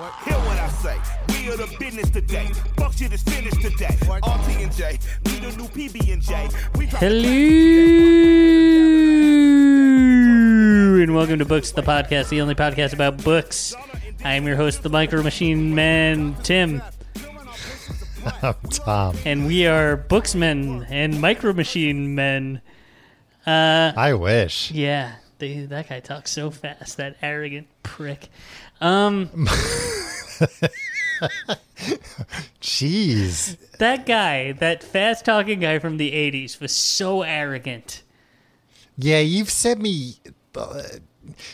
Hear what I say. We are the business today. Fuck shit is finished today. RT and J. We the new PB and J. We Hello and welcome to Books the Podcast, the only podcast about books. I am your host, the Micro Machine Man, Tim, I'm Tom. and we are booksmen and Micro Machine Men. Uh, I wish. Yeah, they, that guy talks so fast, that arrogant prick. Um, Jeez. that guy, that fast talking guy from the 80s, was so arrogant. Yeah, you've sent me. Uh,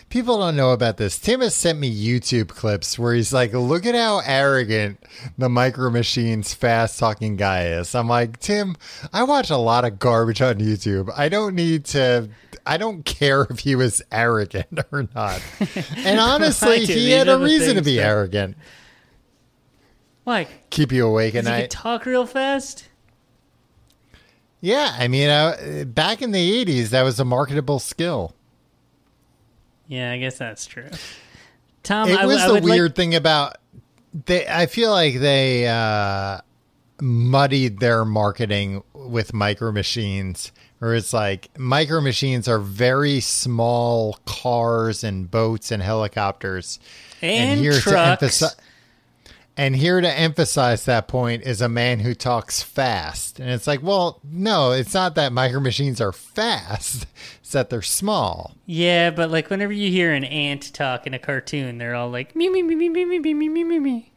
people don't know about this. Tim has sent me YouTube clips where he's like, "Look at how arrogant the Micro Machines fast talking guy is." I'm like, Tim, I watch a lot of garbage on YouTube. I don't need to. I don't care if he was arrogant or not. And honestly, do. he had a reason to be that- arrogant. Like, Keep you awake at night. talk real fast? Yeah, I mean, uh, back in the '80s, that was a marketable skill. Yeah, I guess that's true. Tom, It I, was I the like- weird thing about they. I feel like they uh, muddied their marketing with micro machines, where it's like micro machines are very small cars and boats and helicopters, and, here trucks. to emphasize. And here to emphasize that point is a man who talks fast. And it's like, well, no, it's not that micro machines are fast. It's that they're small. Yeah, but like whenever you hear an ant talk in a cartoon, they're all like me me me me me me me me me me me.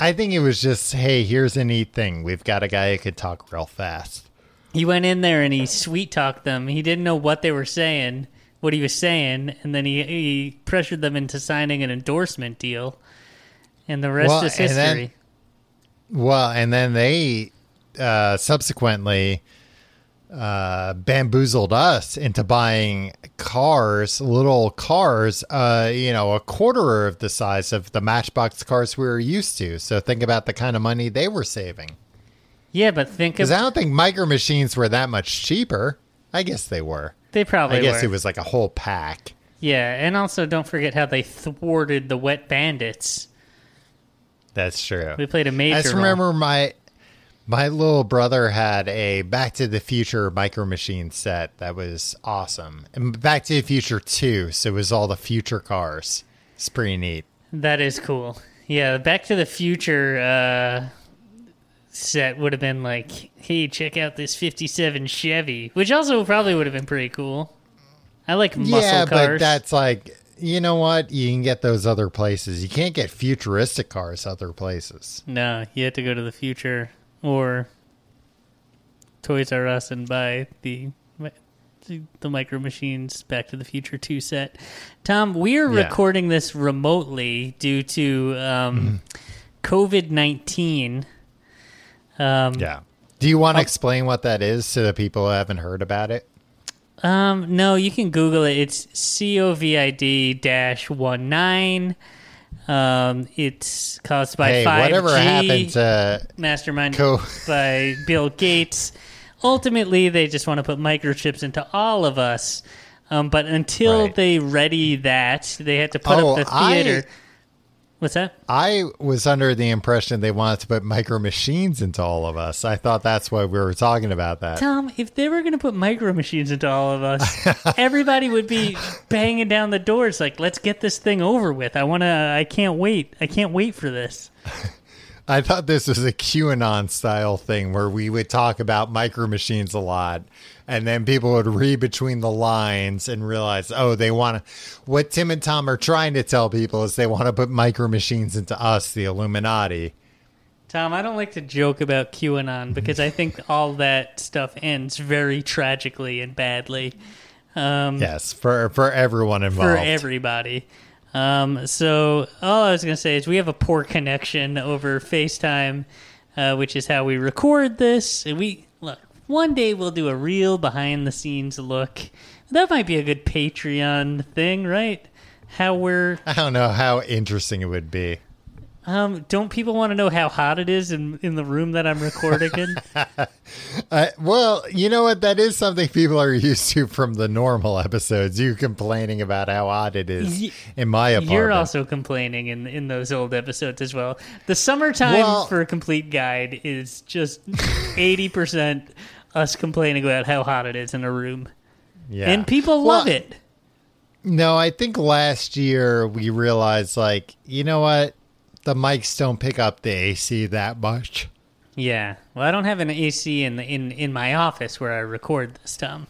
I think it was just, hey, here's a neat thing. We've got a guy who could talk real fast. He went in there and he sweet talked them. He didn't know what they were saying, what he was saying, and then he he pressured them into signing an endorsement deal. And the rest Well, is and then- history. Well, and then they uh, subsequently uh, bamboozled us into buying cars, little cars, uh, you know, a quarter of the size of the Matchbox cars we were used to. So think about the kind of money they were saving. Yeah, but think of Because I don't think micro machines were that much cheaper. I guess they were. they probably I guess were. it was like a whole pack. Yeah, and also don't forget how they thwarted the wet bandits. That's true. We played a major. I just role. remember my my little brother had a Back to the Future Micro Machine set that was awesome, and Back to the Future Two, so it was all the future cars. It's pretty neat. That is cool. Yeah, Back to the Future uh, set would have been like, hey, check out this 57 Chevy, which also probably would have been pretty cool. I like muscle yeah, cars. but that's like you know what you can get those other places. You can't get futuristic cars other places. No, you have to go to the future or Toys R Us and buy the the Micro Machines Back to the Future 2 set. Tom, we are Yeah. recording this remotely due to um, COVID 19. Um, Yeah. Do you Oh. want to explain what that is to the people who haven't heard about it? Um, no, you can Google it. It's COVID dash one nine. Um, it's caused by hey, 5G whatever happened to mastermind Co- by Bill Gates. Ultimately, they just want to put microchips into all of us. Um, but until Right. they ready that, they had to put Oh, up the I- theater. What's that? I was under the impression they wanted to put micro machines into all of us. I thought that's why we were talking about that. Tom, if they were going to put micro machines into all of us, everybody would be banging down the doors like, "Let's get this thing over with." I want to. I can't wait. I can't wait for this. I thought this was a QAnon style thing where we would talk about micro machines a lot, and then people would read between the lines and realize, oh, they want to. What Tim and Tom are trying to tell people is they want to put micro machines into us, the Illuminati. Tom, I don't like to joke about QAnon because I think all that stuff ends very tragically and badly. Um, Yes, for for everyone involved, for everybody. Um, so all I was going to say is we have a poor connection over FaceTime, uh, which is how we record this. And we look one day we'll do a real behind the scenes look. That might be a good Patreon thing, right? How we're I don't know how interesting it would be. Um, don't people want to know how hot it is in in the room that I'm recording in? Uh, well, you know what? That is something people are used to from the normal episodes. You complaining about how hot it is Y- in my apartment. You're also complaining in in those old episodes as well. The summertime Well- for a complete guide is just eighty percent us complaining about how hot it is in a room, yeah. and people Well, love it. No, I think last year we realized, like, you know what? The mics don't pick up the AC that much. Yeah. Well, I don't have an AC in the, in in my office where I record this time.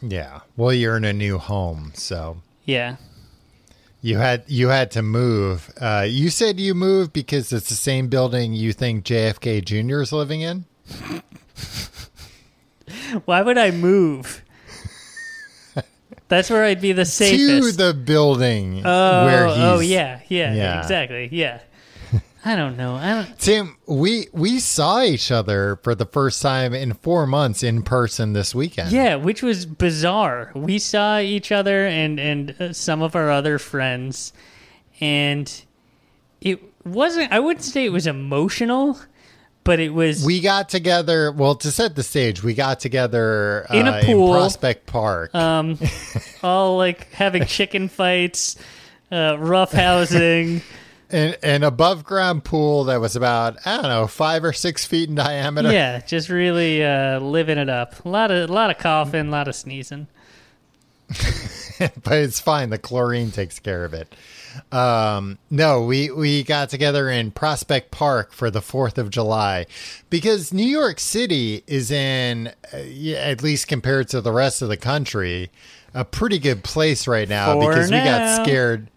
Yeah. Well, you're in a new home, so Yeah. you had you had to move. Uh, you said you moved because it's the same building you think JFK Jr. is living in. Why would I move? That's where I'd be the safest. To the building oh, where he's. oh yeah, yeah, Yeah. exactly, yeah. I don't know. I don't. Tim, we we saw each other for the first time in four months in person this weekend. Yeah, which was bizarre. We saw each other and and uh, some of our other friends, and it wasn't. I wouldn't say it was emotional, but it was. We got together. Well, to set the stage, we got together In a uh, pool. Prospect Park. um, all like having chicken fights, uh, rough housing. an, an above ground pool that was about I don't know five or six feet in diameter. yeah, just really uh, living it up. A lot of a lot of coughing, a lot of sneezing. but it's fine. The chlorine takes care of it. Um, no, we we got together in Prospect Park for the Fourth of July because New York City is in, uh, at least compared to the rest of the country, a pretty good place right now For because we got scared.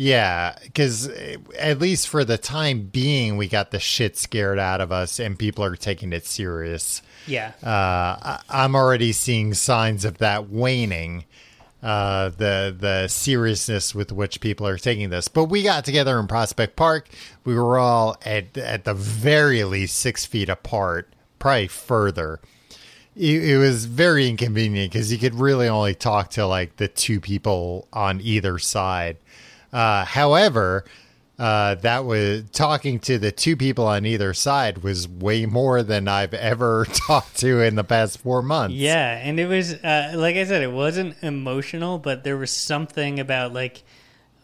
Yeah, because at least for the time being, we got the shit scared out of us, and people are taking it serious. Yeah, Uh, I, I'm already seeing signs of that waning. Uh, the the seriousness with which people are taking this, but we got together in Prospect Park. We were all at at the very least six feet apart, probably further. It, it was very inconvenient because you could really only talk to like the two people on either side. Uh, however, uh, that was talking to the two people on either side was way more than I've ever talked to in the past four months. yeah, and it was uh, like I said, it wasn't emotional, but there was something about like,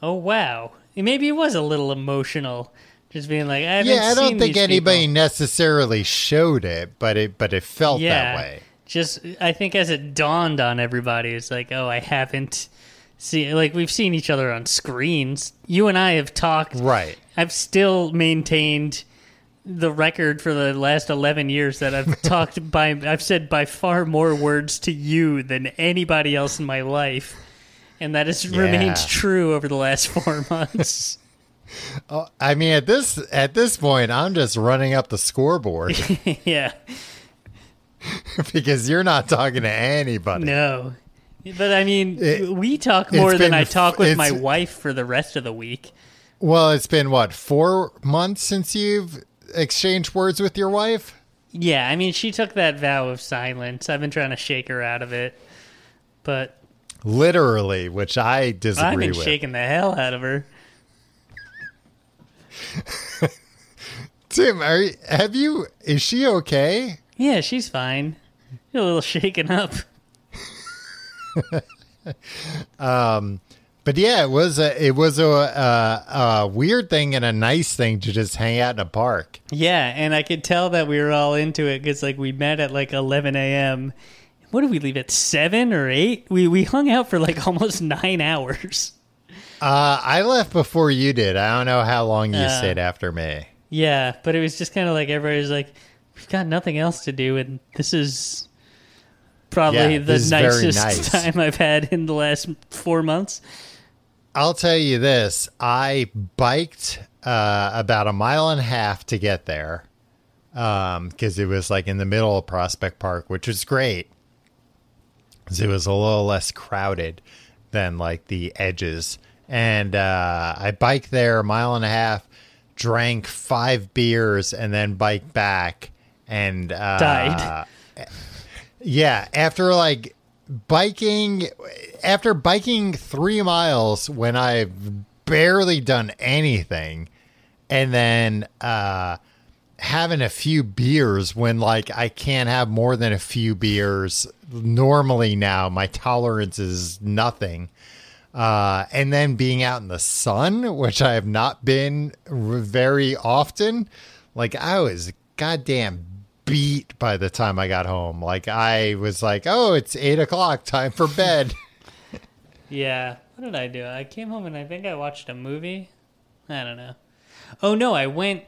oh wow, maybe it was a little emotional, just being like, I Yeah, I don't think anybody people. necessarily showed it, but it but it felt that way. Just I think as it dawned on everybody, it's like, oh, I haven't seen like we've seen each other on screens. You and I have talked. Right. I've still maintained the record for the last 11 years that I've talked by I've said by far more words to you than anybody else in my life. And that has remained true over the last 4 months. oh, I mean, at this at this point, I'm just running up the scoreboard yeah. because you're not talking to anybody. No. But I mean, It- we talk more than been I talk with my wife for the rest of the week. Well, it's been what four months since you've exchanged words with your wife. Yeah, I mean, she took that vow of silence. I've been trying to shake her out of it, but Literally, which I disagree I've been with. shaking the hell out of her. Tim, are you, have you? Is she okay? Yeah, she's fine. A little shaken up. But yeah, it was a it was a, a, a weird thing and a nice thing to just hang out in a park. Yeah, and I could tell that we were all into it because, like, we met at like 11 a.m. What did we leave at seven or eight? We we hung out for like almost nine hours. Uh, I left before you did. I don't know how long you Uh, stayed after me. Yeah, but it was just kind of like everybody was like, "We've got nothing else to do," and this is probably Yeah, the this is very nicest nice. time I've had in the last four months. I'll tell you this: I biked uh, about a mile and a half to get there because it was like in the middle of Prospect Park, which was great. 'Cause it was a little less crowded than like the edges, and uh, I biked there a mile and a half, drank five beers, and then biked back and uh, Died. Yeah, after like biking, after biking three miles when I've barely done anything, and then uh, having a few beers when like I can't have more than a few beers normally now. My tolerance is nothing. Uh, and then being out in the sun, which I have not been very often. Like I was goddamn beat by the time I got home. Like I was like, oh, it's eight o'clock, time for bed. Yeah. What did I do? I came home and I think I watched a movie. I don't know. Oh no, I went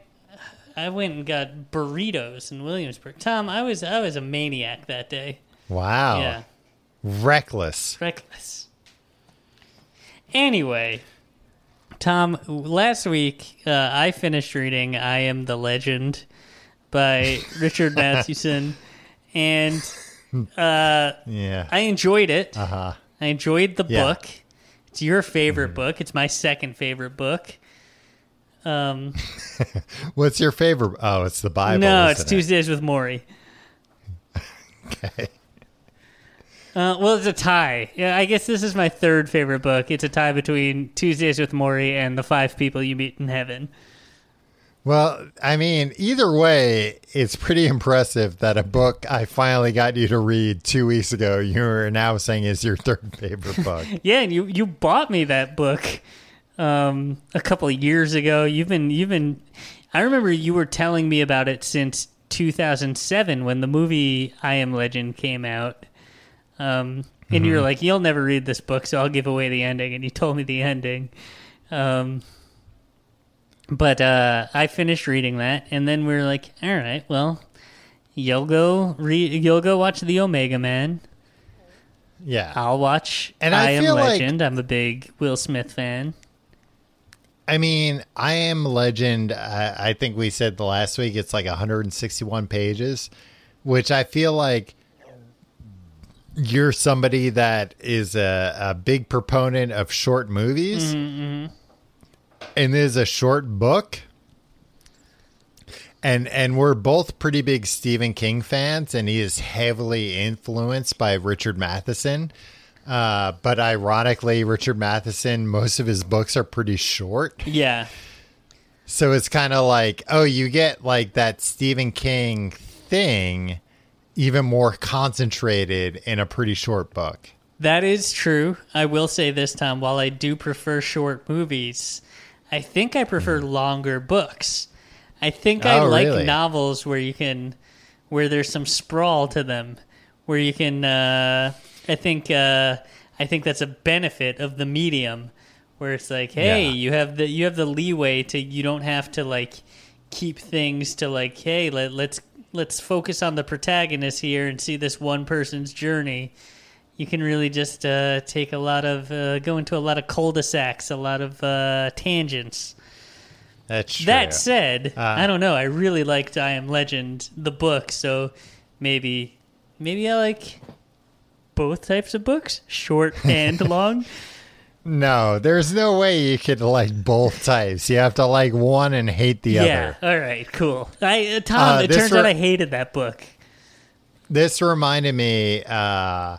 I went and got burritos in Williamsburg. Tom, I was I was a maniac that day. wow. Yeah. Reckless. Reckless. Anyway, Tom, last week uh, I finished reading I Am the Legend by Richard Matheson and uh, Yeah. I enjoyed it. Uh huh. I enjoyed the Yeah. book. It's your favorite book. It's my second favorite book. Um, What's your favorite? Oh, it's the Bible. no, it's it? Tuesdays with Morrie. Okay. Uh, well, it's a tie. Yeah, I guess this is my third favorite book. It's a tie between Tuesdays with Morrie and The Five People You Meet in Heaven. Well, I mean, either way, it's pretty impressive that a book I finally got you to read two weeks ago, you're now saying is your third favorite book. Yeah, and you you bought me that book um, a couple of years ago. You've been you've been. I remember you were telling me about it since 2007 when the movie I Am Legend came out. Um, and you were like, "You'll never read this book, so I'll give away the ending." And you told me the ending. Um, but uh, I finished reading that, and then we were like, "All right, well, you'll go read. You'll go watch the Omega Man." Yeah. I'll watch And I, I Am feel like- Legend. I'm a big Will Smith fan. I mean, I am legend. I, I think we said the last week it's like 161 pages, which I feel like you're somebody that is a, a big proponent of short movies, and this is a short book. And and we're both pretty big Stephen King fans, and he is heavily influenced by Richard Matheson. Uh, but ironically, Richard Matheson, most of his books are pretty short. Yeah, So it's kind of like, oh, you get like that Stephen King thing, even more concentrated in a pretty short book. that is true. I will say this time, while I do prefer short movies, I think I prefer longer books. I think I Hmm. Oh, like really? novels where you can, where there's some sprawl to them, where you can. Uh, I think uh, I think that's a benefit of the medium, where it's like, hey, Yeah. you have the you have the leeway to you don't have to like keep things to like, hey, let, let's let's focus on the protagonist here and see this one person's journey. You can really just uh, take a lot of uh, go into a lot of cul-de-sacs, a lot of uh, tangents. That's true. That said, Uh, I don't know. I really liked I Am Legend, the book, so maybe maybe I like both types of books, short and long. no, there's no way you could like both types. You have to like one and hate the yeah. other. All right. Cool. I uh, Tom. Uh, it turns out I hated that book. This reminded me uh,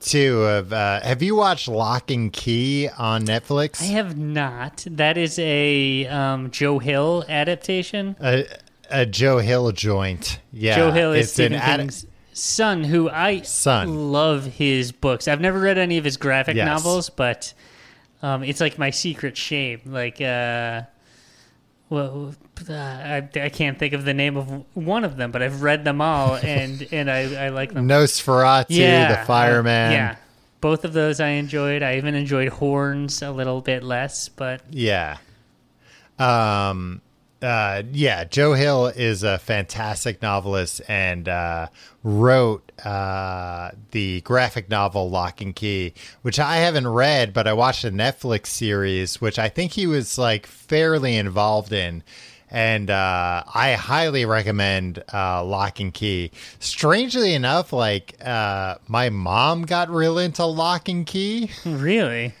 too of. Uh, have you watched Locke and Key on Netflix? I have not. That is a um, Joe Hill adaptation. a, a Joe Hill joint. Yeah, Joe Hill is Stephen ad- King's son, who I Son. love his books. I've never read any of his graphic Yes. novels, but um, it's like my secret shame. Like, uh, well, uh, I, I can't think of the name of one of them, but I've read them all, and and I, I like them. Nosferatu, yeah, the fireman. I- yeah, both of those I enjoyed. I even enjoyed Horns a little bit less, but Yeah. Um uh yeah, Joe Hill is a fantastic novelist and uh wrote uh the graphic novel Locke and Key, which I haven't read, but I watched a Netflix series which I think he was like fairly involved in. And uh, I highly recommend uh, Locke and Key. Strangely enough, like uh, my mom got real into Locke and Key. really,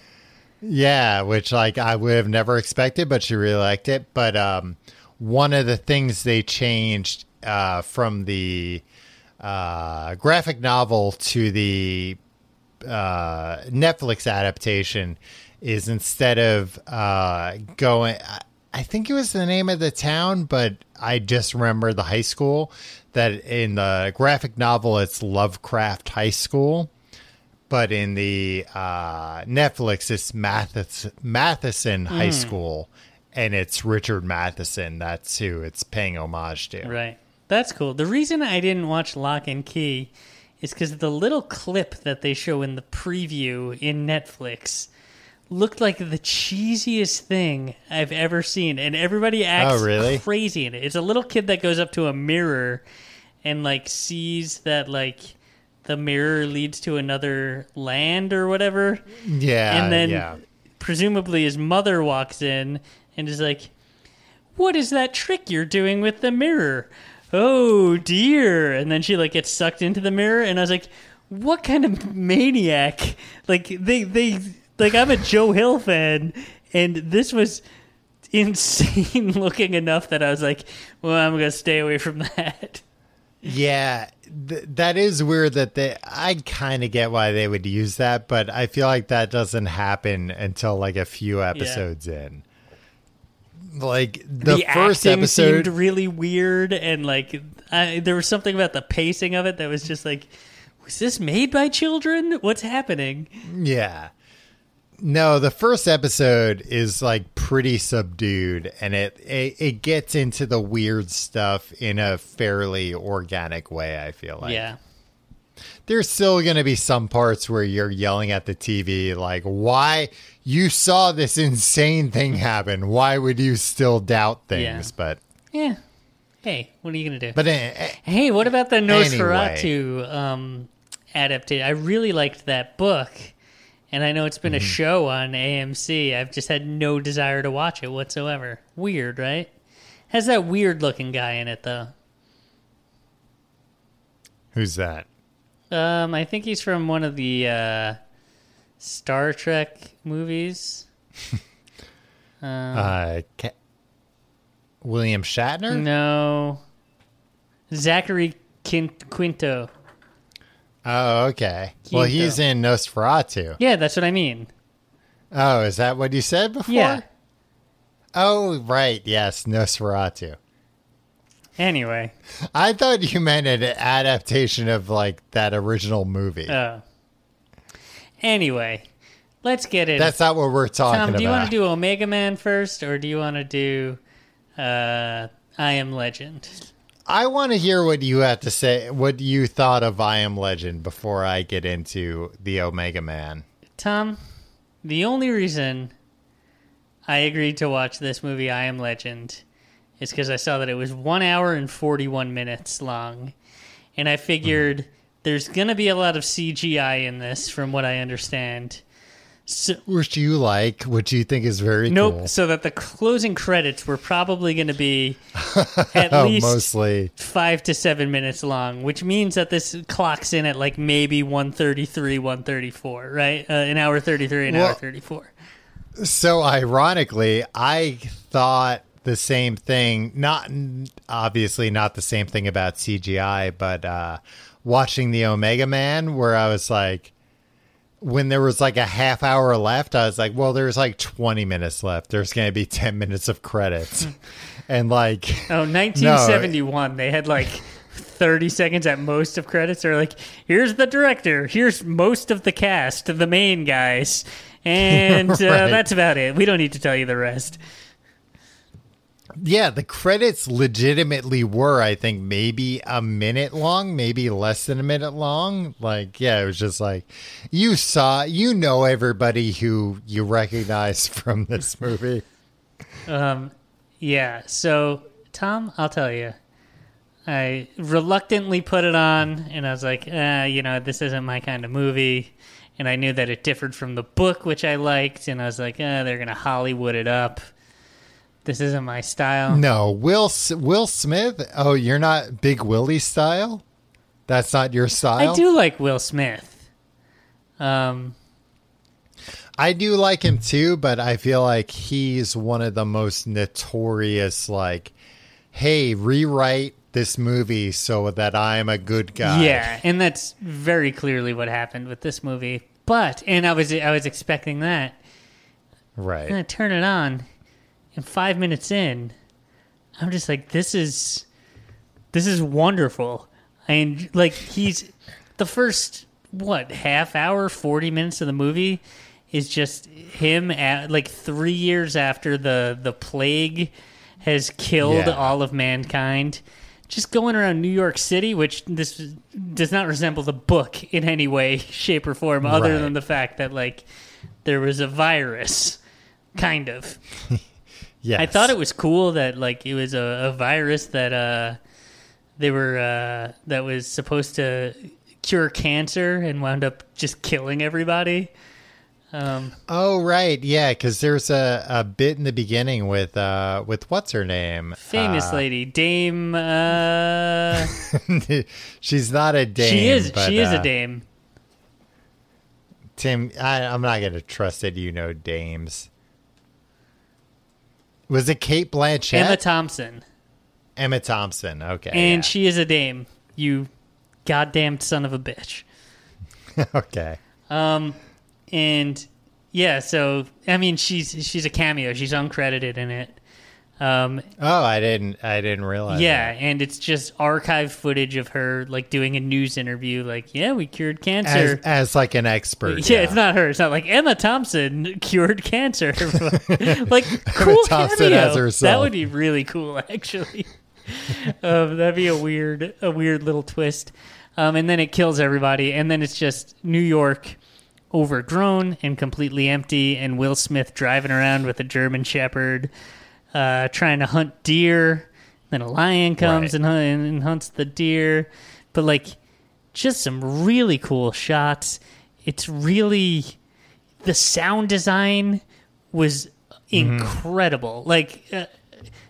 Yeah, which like I would have never expected, but she really liked it. But um, one of the things they changed uh, from the uh, graphic novel to the uh, Netflix adaptation is instead of uh, going, I- think it was the name of the town, but I just remember the high school. That in the graphic novel, it's Lovecraft High School, but in the uh, Netflix, it's Mathis- Matheson High School, and it's Richard Matheson. That's who it's paying homage to. Right. That's cool. The reason I didn't watch Locke and Key is because the little clip that they show in the preview in Netflix looked like the cheesiest thing I've ever seen, and everybody oh, acts Oh, really? crazy in it. It's a little kid that goes up to a mirror and like sees that like the mirror leads to another land or whatever, Yeah, and then yeah. presumably his mother walks in and is like, "What is that trick you're doing with the mirror?" Oh dear! And then she like gets sucked into the mirror, and I was like, "What kind of maniac?" Like they they like I'm a Joe Hill fan, and this was insane looking enough that I was like, "Well, I'm gonna stay away from that." Yeah, th- that is weird that they I kind of get why they would use that, but I feel like that doesn't happen until like a few episodes in. Like the, The, first acting episode seemed really weird, and like I, there was something about the pacing of it that was just like, was this made by children? What's happening? Yeah. No, the first episode is like pretty subdued and it, it it gets into the weird stuff in a fairly organic way, I feel like. yeah, there's still going to be some parts where you're yelling at the TV, like, why you saw this insane thing happen? Why would you still doubt things? Yeah. But, yeah. Hey, what are you gonna do? but eh, hey, what about the Nosferatu um, adaptation? I really liked that book, and I know it's been a show on AMC. I've just had no desire to watch it whatsoever. Weird, right? Has that weird looking guy in it though. who's that? Um, I think he's from one of the uh, Star Trek movies. Uh, Ca- William Shatner? No, Zachary Quinto. Oh, okay. Well, he's in Nosferatu. Yeah, that's what I mean. Oh, is that what you said before? Yeah. Oh, right. Yes, Nosferatu. Anyway, I thought you meant an adaptation of like that original movie. uh, anyway, let's get it. That's not what we're talking Tom, about. do you want to do Omega Man first, or do you want to do uh, I Am Legend? I want to hear what you have to say, what you thought of I Am Legend before I get into the Omega Man. Tom, the only reason I agreed to watch this movie, I Am Legend, is because I saw that it was one hour and 41 minutes long. And I figured mm-hmm. there's going to be a lot of CGI in this, from what I understand. So, Which you like, which you think is very nope. cool. So that the closing credits were probably going to be at least mostly. five to seven minutes long, which means that this clocks in at like maybe 133, 134, right? Uh, an hour 33, an hour 34. So ironically, I thought the same thing. Not obviously not the same thing about CGI, but uh, watching the Omega Man, where I was like, when there was like a half hour left, I was like, well, there's like 20 minutes left. There's going to be 10 minutes of credits, and like, Oh, 1971. They had like 30 seconds at most of credits. They're like, here's the director, here's most of the cast, the main guys. And uh, Right. that's about it. We don't need to tell you the rest. Yeah, the credits legitimately were, I think, maybe a minute long, maybe less than a minute long. Like, yeah, it was just like you saw, you know, everybody who you recognize from this movie. Um, yeah. So, Tom, I'll tell you. I reluctantly put it on, and I was like, uh, you know, this isn't my kind of movie. And I knew that it differed from the book, which I liked, and I was like, uh, they're to Hollywood it up. This isn't my style. No, Will Will Smith. Oh, you're not Big Willie style. That's not your style. I do like Will Smith. Um, I do like him too, but I feel like he's one of the most notorious. Like, hey, rewrite this movie so that I'm a good guy. yeah, and that's very clearly what happened with this movie. But and I was I was expecting that. right. And I turn it on, And five minutes in, I'm just like, this is this is wonderful. And like he's the first what half hour, forty minutes of the movie is just him at like three years after the the plague has killed Yeah. all of mankind. Just going around New York City, which this does not resemble the book in any way, shape, or form, other Right. than the fact that like there was a virus, kind of. Yes. I thought it was cool that like it was a, a virus that uh they were uh that was supposed to cure cancer and wound up just killing everybody. Um Oh right, yeah, because there's a, a bit in the beginning with uh with what's her name? famous Uh, lady, Dame uh she's not a dame. she is but, she is a uh, dame. Tim, I, I'm not gonna trust that you know dames. Was it Cate Blanchett? Emma Thompson. Emma Thompson. Okay, And yeah. she is a dame. You goddamn son of a bitch. okay. Um, and yeah, so I mean, she's she's a cameo. She's uncredited in it. Um, Oh, I didn't. I didn't realize. yeah, that. and it's just archive footage of her like doing a news interview. Like, yeah, we cured cancer. as like an expert. yeah, it's not her. It's not like Emma Thompson cured cancer. like, cool Thompson cameo. as herself. That would be really cool, actually. um, that'd be a weird, a weird little twist. Um, and then it kills everybody, and then it's just New York overgrown and completely empty, and Will Smith driving around with a German Shepherd, uh, trying to hunt deer. Then a lion comes Right. and, hun- and hunts the deer, but like, just some really cool shots. It's really the sound design was incredible. Like uh,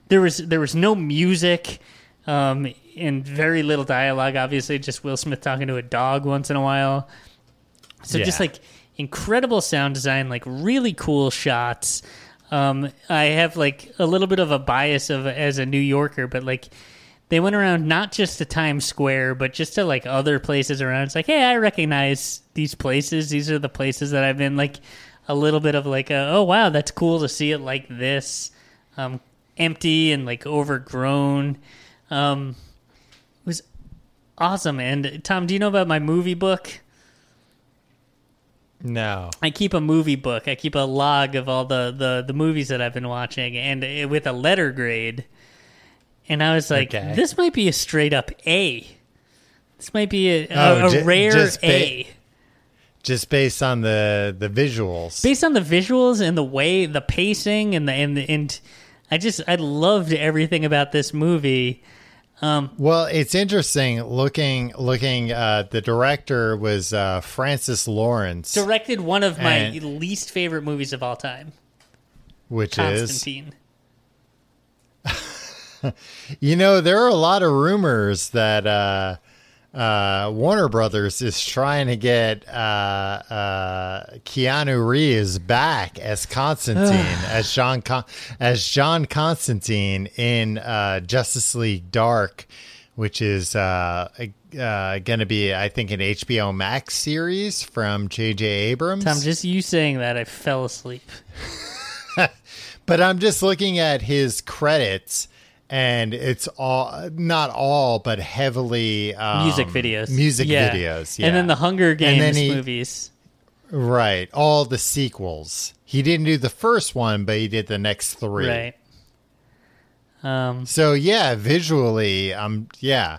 there was there was no music um, and very little dialogue. Obviously, just Will Smith talking to a dog once in a while. So just like incredible sound design, like really cool shots. Um, I have like a little bit of a bias of as a New Yorker, but like they went around not just to Times Square, but just to like other places around. It's like, hey, I recognize these places. These are the places that I've been. Like a little bit of like, a, oh wow, that's cool to see it like this, um, empty and like overgrown. Um, it was awesome. And Tom, do you know about my movie book? No. I keep a movie book. I keep a log of all the, the, the movies that I've been watching, and uh, with a letter grade. And I was like, Okay. this might be a straight up A. This might be a, a, Oh, a rare just ba- A. Just based on the the visuals. Based on the visuals and the way, the pacing, and the and the, and I just I loved everything about this movie. Well, it's interesting looking looking. Uh, the director was uh, Francis Lawrence, Directed one of my And- least favorite movies of all time, which is Constantine. you know there are a lot of rumors that uh, uh, Warner Brothers is trying to get uh, uh, Keanu Reeves back as Constantine as John Con- as John Constantine in uh, Justice League Dark, which is uh, uh, going to be I think an HBO Max series from J.J. Abrams. Tom, just you saying that, I fell asleep. But I'm just looking at his credits, and it's all not all, but heavily um, music videos. Music Yeah. videos, yeah. And then the Hunger Games he- movies. right, all the sequels. He didn't do the first one, but he did the next three. Right. Um, So yeah, visually, um, yeah.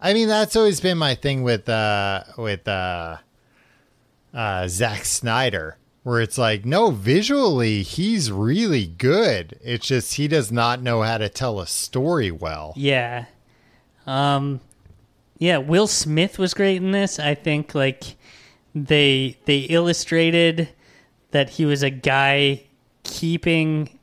I mean, that's always been my thing with uh with uh uh Zack Snyder, where it's like, no, visually he's really good. It's just he does not know how to tell a story well. yeah. Um, yeah, Will Smith was great in this. I think like they they illustrated that he was a guy keeping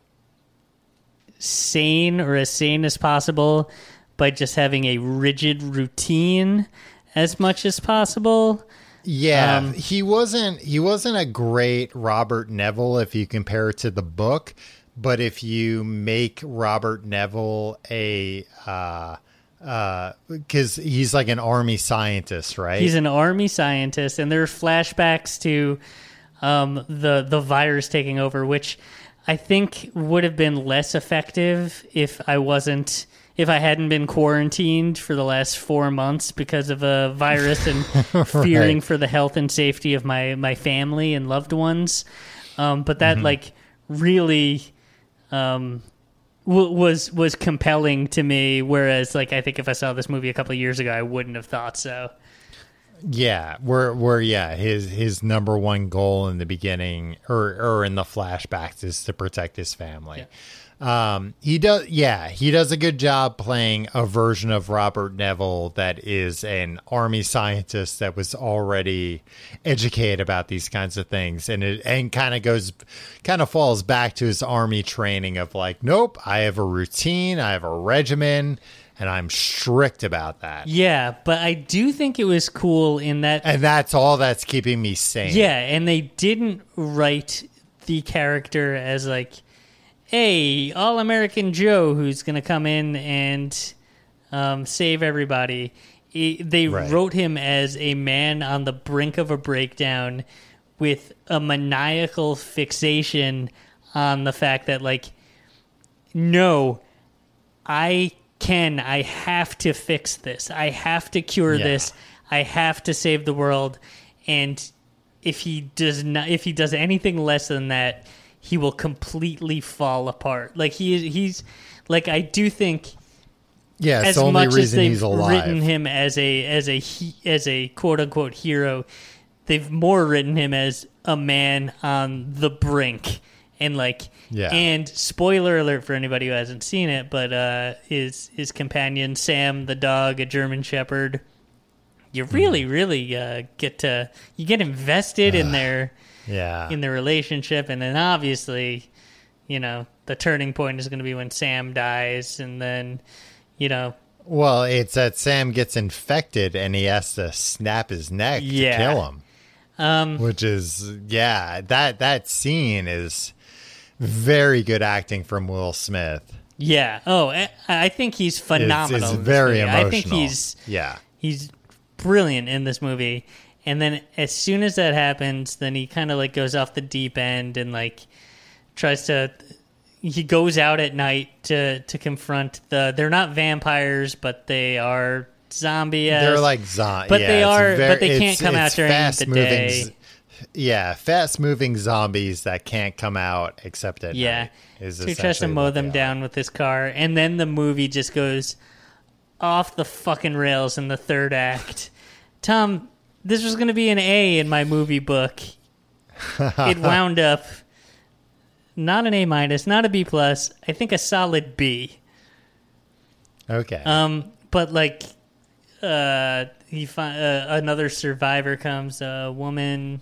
sane or as sane as possible by just having a rigid routine as much as possible. Yeah, Um, he wasn't he wasn't a great Robert Neville if you compare it to the book, but if you make Robert Neville a uh uh cuz he's like an army scientist, right? He's an army scientist, and there are flashbacks to um, the the virus taking over, which I think would have been less effective if I wasn't if I hadn't been quarantined for the last four months because of a virus and fearing for the health and safety of my my family and loved ones. Um, but that like really um, w- was was compelling to me. Whereas like I think if I saw this movie a couple of years ago, I wouldn't have thought so. Yeah, where where yeah, his his number one goal in the beginning or or in the flashbacks is to protect his family. Um, he does yeah, he does a good job playing a version of Robert Neville that is an army scientist that was already educated about these kinds of things and it and kind of goes kind of falls back to his army training of like, nope, I have a routine, I have a regimen, and I'm strict about that. Yeah, but I do think it was cool in that And that's all that's keeping me sane. Yeah, and they didn't write the character as like, hey, all American Joe who's going to come in and um, save everybody. I- they Right. wrote him as a man on the brink of a breakdown with a maniacal fixation on the fact that, like, no, I can, I have to fix this. I have to cure Yeah. this. I have to save the world. And if he does not, if he does anything less than that, he will completely fall apart. Like he, he's like I do think Yeah, it's as the only much as they've he's alive. written him as a as a he, as a quote unquote hero, they've more written him as a man on the brink and like Yeah. and spoiler alert for anybody who hasn't seen it, but uh, his his companion Sam the dog, a German Shepherd. You really, really uh, get to you get invested in their yeah. in the relationship, and then obviously, you know, the turning point is going to be when Sam dies, and then, you know, well, it's that Sam gets infected and he has to snap his neck Yeah. to kill him. um, Which is yeah, that that scene is very good acting from Will Smith. yeah. Oh, I, I think he's It's, phenomenal. it's in this very emotional. I think he's yeah. he's brilliant in this movie. And then as soon as that happens, then he kind of like goes off the deep end and like tries to. He goes out at night to to confront the. They're not vampires, but they are zombie. They're like zombies, but yeah, they are- very- but they can't come out during the fast-moving day. Yeah, fast moving zombies that can't come out except at Yeah. night. Is So he tries to mow them down with his car, and then the movie just goes off the fucking rails in the third act. Tom, this was going to be an A in my movie book. it wound up not an A minus, not a B plus. I think a solid B. Okay. Um, but like, uh, he fi- uh, another survivor comes, a woman.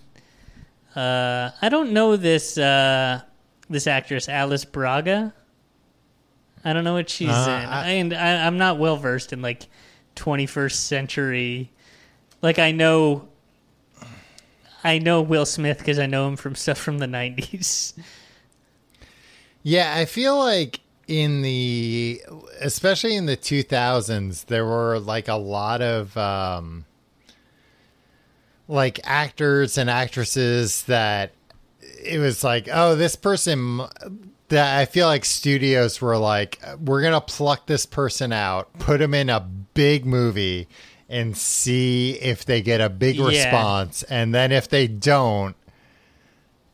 Uh, I don't know this uh, this actress, Alice Braga. I don't know what she's Uh, in, I- and I, I'm not well versed in like 21st century. Like I know, I know Will Smith because I know him from stuff from the 90s. Yeah, I feel like in the especially in the 2000s there were like a lot of um like actors and actresses that it was like, "Oh, this person that I feel like studios were like, we're to pluck this person out, put him in a big movie and see if they get a big Yeah. response and then if they don't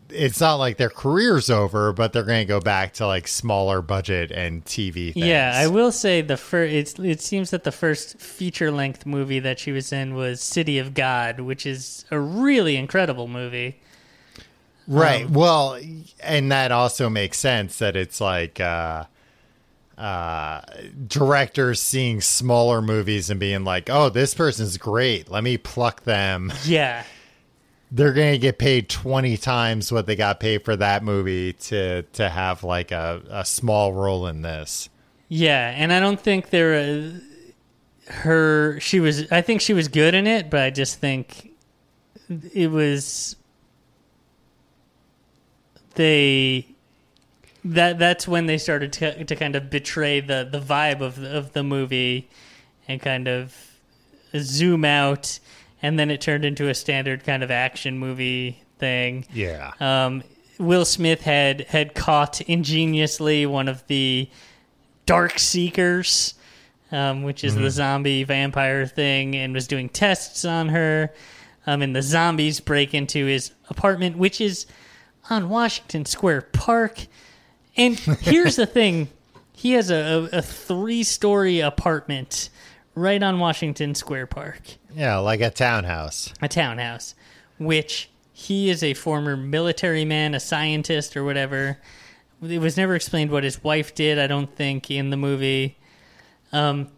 it's not like their career's over, but they're going to go back to like smaller budget and TV things. Yeah, I will say the first. It's, it seems that the first feature length movie that she was in was City of God, which is a really incredible movie. Right. Um, well, and that also makes sense that it's like uh uh directors seeing smaller movies and being like, "Oh, this person's great. Let me pluck them." Yeah, They're going to get paid 20 times what they got paid for that movie to to have like a a small role in this. yeah, and I don't think there. Uh, her, she was. I think she was good in it, but I just think it was. They that that's when they started to, to kind of betray the the vibe of the, of the movie and kind of zoom out and then it turned into a standard kind of action movie thing Yeah. um Will Smith had had caught ingeniously one of the Dark Seekers, um, which is the zombie vampire thing, and was doing tests on her. Um, and the zombies break into his apartment, which is on Washington Square Park. And here's the thing he has a, a, a three story apartment right on Washington Square Park, Yeah, like a townhouse. a townhouse, which he is a former military man, a scientist, or whatever. It was never explained what his wife did, I don't think, in the movie. Um,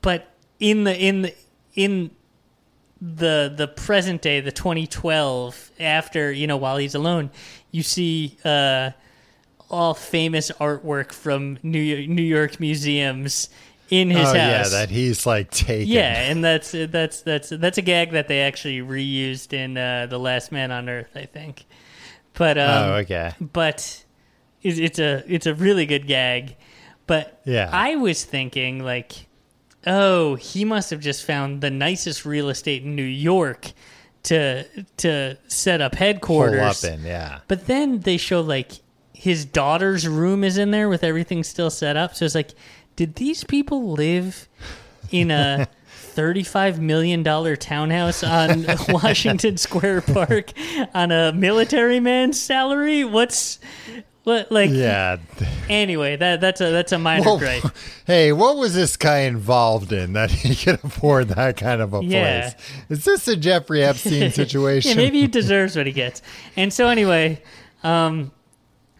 but in the in the in the the present day, the 2012, after you know, while he's alone, you see uh, all famous artwork from New York, New York museums in his oh house. yeah, that he's like taken. Yeah, and that's that's that's that's a gag that they actually reused in uh, the Last Man on Earth, I think. But um, oh okay. but it's, it's a it's a really good gag. But Yeah. I was thinking like, oh, he must have just found the nicest real estate in New York to to set up Pull headquarters. up in yeah. But then they show like his daughter's room is in there with everything still set up. So it's like, did these people live in a thirty-five million dollar townhouse on Washington Square Park on a military man's salary? What's what like? Yeah. Anyway, that that's a that's a minor Well, gripe. hey, what was this guy involved in that he could afford that kind of a Yeah. place? Is this a Jeffrey Epstein situation? Yeah, maybe he deserves what he gets. And so anyway, um,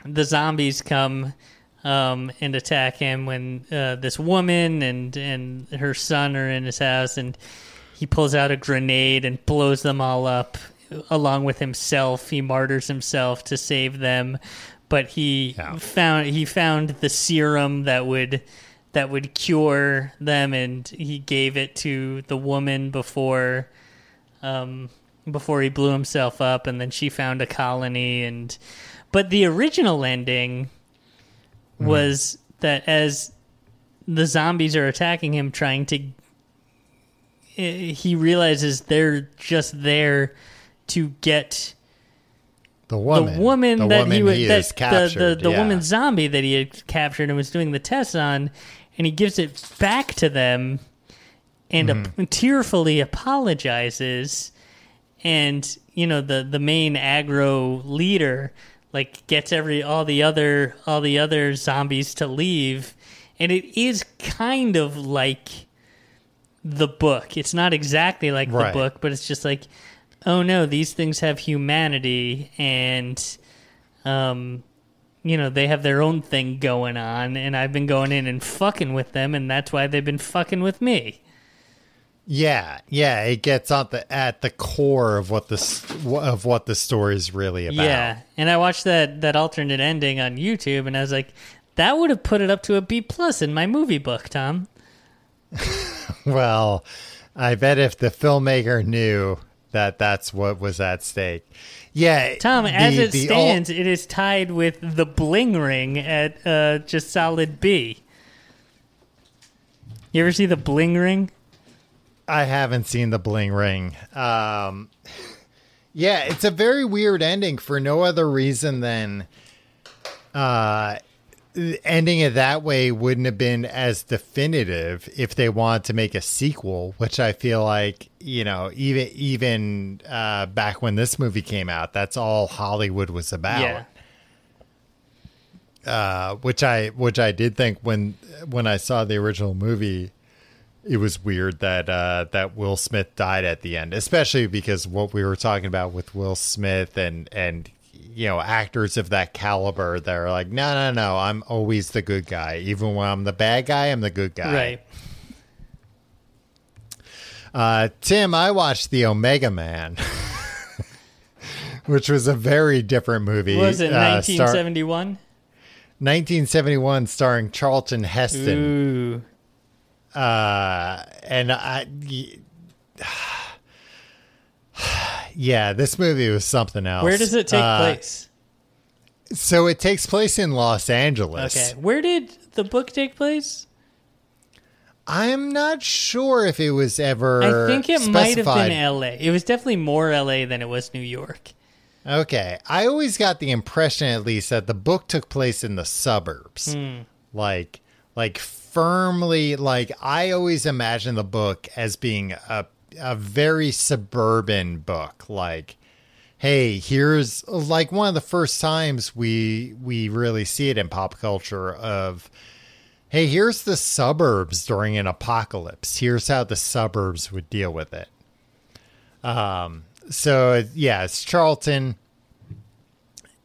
the zombies come um, and attack him when uh, this woman and and her son are in his house, and he pulls out a grenade and blows them all up. Along with himself, he martyrs himself to save them, but he Yeah. found he found the serum that would that would cure them, and he gave it to the woman before um, before he blew himself up, and then she found a colony. And but the original ending was that as the zombies are attacking him, trying to, eh, he realizes they're just there to get the woman. the woman the that woman he was he that captured. the the, the yeah. woman zombie that he had captured and was doing the tests on, and he gives it back to them, and Mm-hmm. tearfully apologizes, and you know the the main aggro leader like gets every all the other all the other zombies to leave, and it is kind of like the book. It's not exactly like Right. the book, but it's just like, oh no, these things have humanity and um you know, they have their own thing going on and I've been going in and fucking with them and that's why they've been fucking with me. Yeah, yeah, it gets at the at the core of what this of what the story is really about. Yeah. And I watched that that alternate ending on YouTube and I was like, that would have put it up to a B plus in my movie book, Tom. Well, I bet if the filmmaker knew that that's what was at stake. Yeah, Tom, as it the stands, it is tied with the bling ring at uh, just solid B. You ever see the bling ring? I haven't seen the bling ring. Um, yeah, it's a very weird ending for no other reason than uh, ending it that way wouldn't have been as definitive if they wanted to make a sequel, which I feel like you know even even uh, back when this movie came out, that's all Hollywood was about. Yeah. uh, which I which I did think when when I saw the original movie, it was weird that uh, that Will Smith died at the end, especially because what we were talking about with Will Smith and and you know actors of that caliber that are like, no, no, no, I'm always the good guy, even when I'm the bad guy, I'm the good guy. Right. Uh, Tim, I watched the Omega Man. Which was a very different movie. Was it uh, star- 1971? 1971, starring Charlton Heston. Ooh. Uh and I, yeah this movie was something else Where does it take Uh, place? so it takes place in los angeles Okay. Where did the book take place? i'm not sure if it was ever I think it might have been LA. It was definitely more LA than it was New York. Okay. I always got the impression at least that the book took place in the suburbs. Like like firmly like I always imagine the book as being a a very suburban book like hey, here's like one of the first times we we really see it in pop culture of hey, here's the suburbs during an apocalypse. Here's how the suburbs would deal with it. Um so yeah, it's Charlton.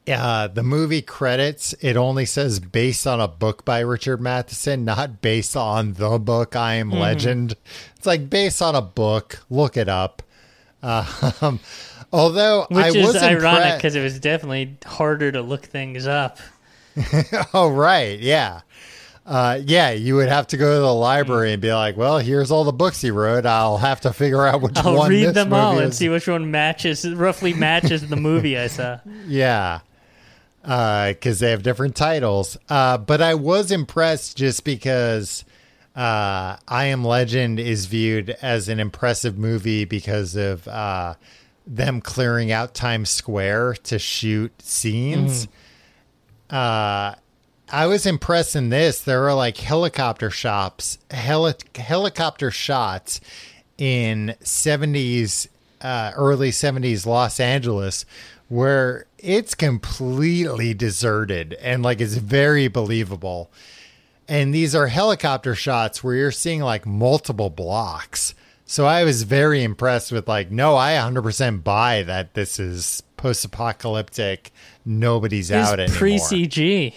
Uh, the movie credits, it only says based on a book by Richard Matheson, not based on the book I Am Legend. It's like based on a book. Look it up. Um, although Which I is ironic because it was definitely harder to look things up. Oh, right. Yeah. Uh, yeah, you would have to go to the library and be like, well, here's all the books he wrote. I'll have to figure out which I'll one read this them all movie and see which one matches, roughly matches the movie I saw. Yeah. Because they have different titles. Uh, but I was impressed just because uh, I Am Legend is viewed as an impressive movie because of uh, them clearing out Times Square to shoot scenes. Uh, I was impressed in this. There are like helicopter shops, heli- helicopter shots in 70s, uh, early 70s Los Angeles where it's completely deserted and like it's very believable. And these are helicopter shots where you're seeing like multiple blocks. So I was very impressed with like, no, I 100% buy that this is post-apocalyptic. Nobody's out It's anymore. pre CG.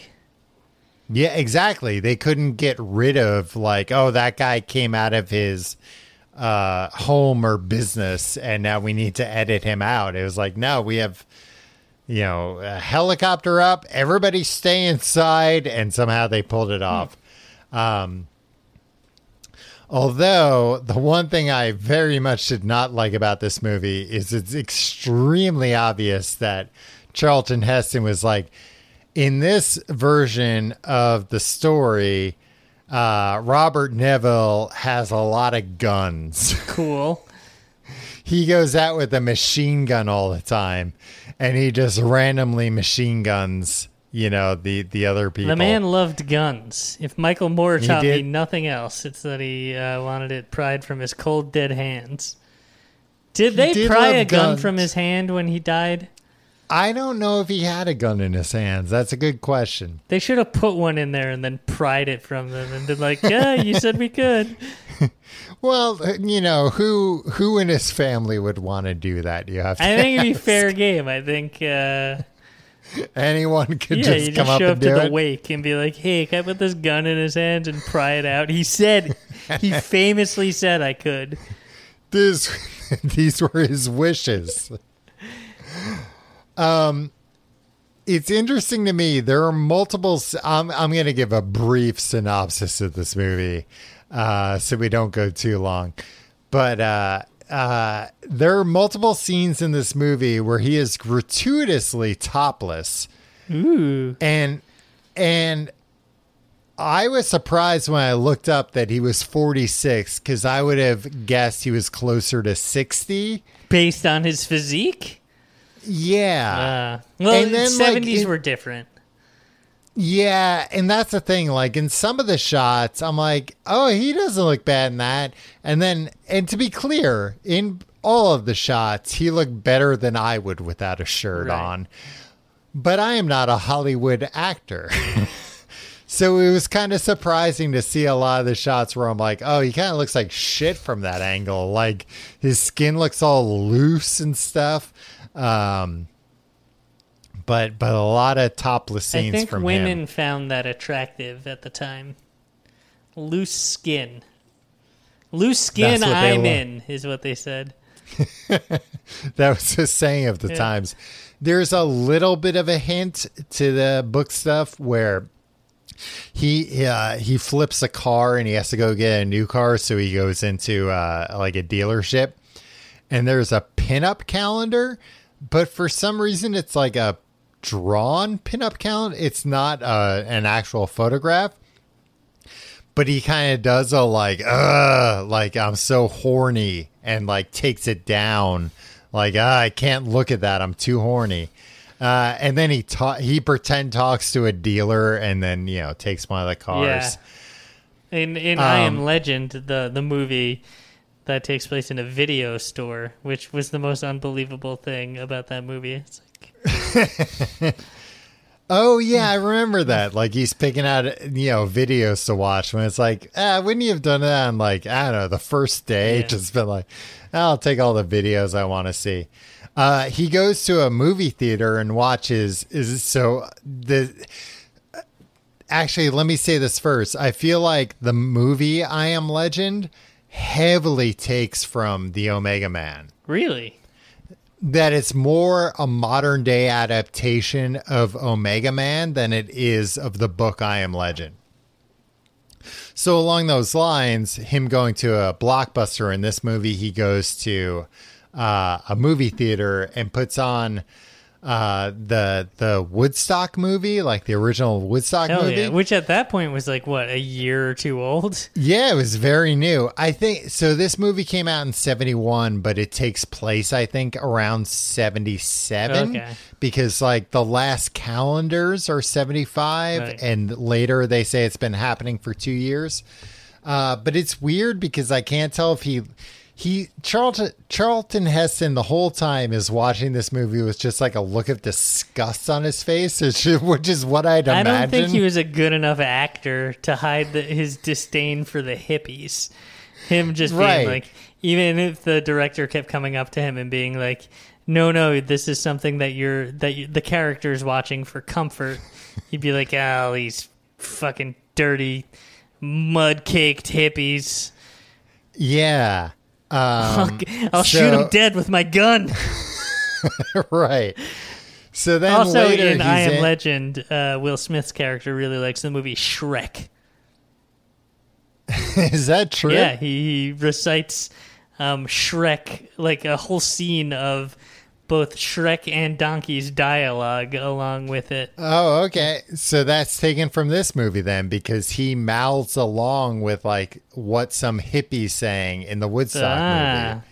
Yeah, exactly. They couldn't get rid of like, oh, that guy came out of his uh home or business and now we need to edit him out. It was like, no, we have you know, a helicopter up, everybody stay inside and somehow they pulled it off. Um Although the one thing I very much did not like about this movie is it's extremely obvious that Charlton Heston was like, in this version of the story, uh, Robert Neville has a lot of guns. Cool. He goes out with a machine gun all the time, and he just randomly machine guns, you know, the the other people. The man loved guns. If Michael Moore taught me nothing else, it's that he uh, wanted it pried from his cold, dead hands. Did they did pry a gun guns. from his hand when he died? I don't know if he had a gun in his hands. That's a good question. They should have put one in there and then pried it from them and been like, "Yeah, you said we could." Well, you know who who in his family would want to do that? You have to. I think it'd be fair game. I think, uh, Anyone could yeah, just you come just up show up and to the it. wake and be like, "Hey, can I put this gun in his hands and pry it out?" He said, he famously said I could. This, these were his wishes. Um, it's interesting to me. There are multiple. I'm I'm going to give a brief synopsis of this movie, uh, so we don't go too long. But uh, uh, there are multiple scenes in this movie where he is gratuitously topless, Ooh, and and I was surprised when I looked up that he was 46 because I would have guessed he was closer to 60. based on his physique. Yeah. Uh, well, And then, like, seventies it- were different. Yeah. And that's the thing. Like in some of the shots, I'm like, oh, he doesn't look bad in that. And then, and to be clear, in all of the shots, he looked better than I would without a shirt Right. on. But I am not a Hollywood actor. So it was kind of surprising to see a lot of the shots where I'm like, oh, he kind of looks like shit from that angle. Like his skin looks all loose and stuff. Um, but but a lot of topless scenes I think from women him. found that attractive at the time. Loose skin. Loose skin, That's what they I'm lo- in, is what they said. That was the saying of the Yeah. times. There's a little bit of a hint to the book stuff where he uh, he flips a car and he has to go get a new car, so he goes into uh, like a dealership, and there's a pinup calendar, but for some reason it's like a drawn pinup count. It's not uh, an actual photograph. But he kind of does a like, uh, like I'm so horny, and like takes it down, Like ah, I can't look at that. I'm too horny. Uh, and then he ta- he pretend talks to a dealer and then you know takes one of the cars. Yeah. In in I Am Um, Legend, the the movie that takes place in a video store, which was the most unbelievable thing about that movie. It's like Oh yeah, I remember that. Like he's picking out you know videos to watch when it's like, ah, wouldn't you have done that on like I don't know the first day? Yeah. Just been like, I'll take all the videos I want to see. Uh, he goes to a movie theater and watches. Is so the. Actually, let me say this first. I feel like the movie I Am Legend heavily takes from the Omega Man really that it's more a modern day adaptation of Omega Man than it is of the book I Am Legend. So along those lines, him going to a blockbuster in this movie, he goes to uh, a movie theater and puts on uh, the the Woodstock movie, like the original Woodstock hell movie. yeah. Which at that point was like what a year or two old. Yeah, it was very new. I think so. This movie came out in 71, but it takes place, I think, around 77 Okay. because, like, the last calendars are 75, Right. and later they say it's been happening for two years. Uh, but it's weird because I can't tell if he. He Charlton Charlton Heston the whole time is watching this movie with just like a look of disgust on his face, which is- what I'd imagine. I don't think he was a good enough actor to hide the, his disdain for the hippies. Him just Right. being like, even if the director kept coming up to him and being like, "No, no, this is something that you're that you, the character's watching for comfort," he'd be like, "Oh, these fucking dirty, mud caked hippies. yeah. Um, I'll shoot so- him dead with my gun." right. So then also, later in I Am in- Legend, uh, Will Smith's character really likes the movie Shrek. is that true? Yeah, he, he recites um, Shrek, like a whole scene of both Shrek and Donkey's dialogue along with it. Oh, okay. So that's taken from this movie then, because he mouths along with like what some hippie saying in the Woodstock Ah. movie.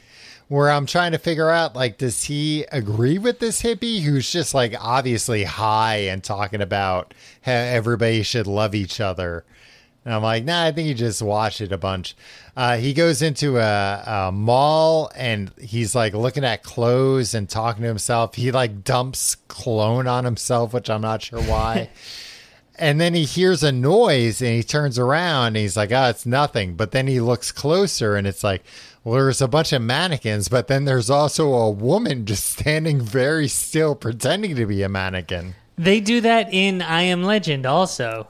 Where I'm trying to figure out, like, does he agree with this hippie who's just like obviously high and talking about how everybody should love each other? And I'm like, nah, I think he just watched it a bunch. Uh, he goes into a, a mall and he's like looking at clothes and talking to himself. He like dumps clone on himself, which I'm not sure why. and then he hears a noise and he turns around and he's like, oh, it's nothing. But then he looks closer and it's like, well, there's a bunch of mannequins, but then there's also a woman just standing very still, pretending to be a mannequin. They do that in I Am Legend also.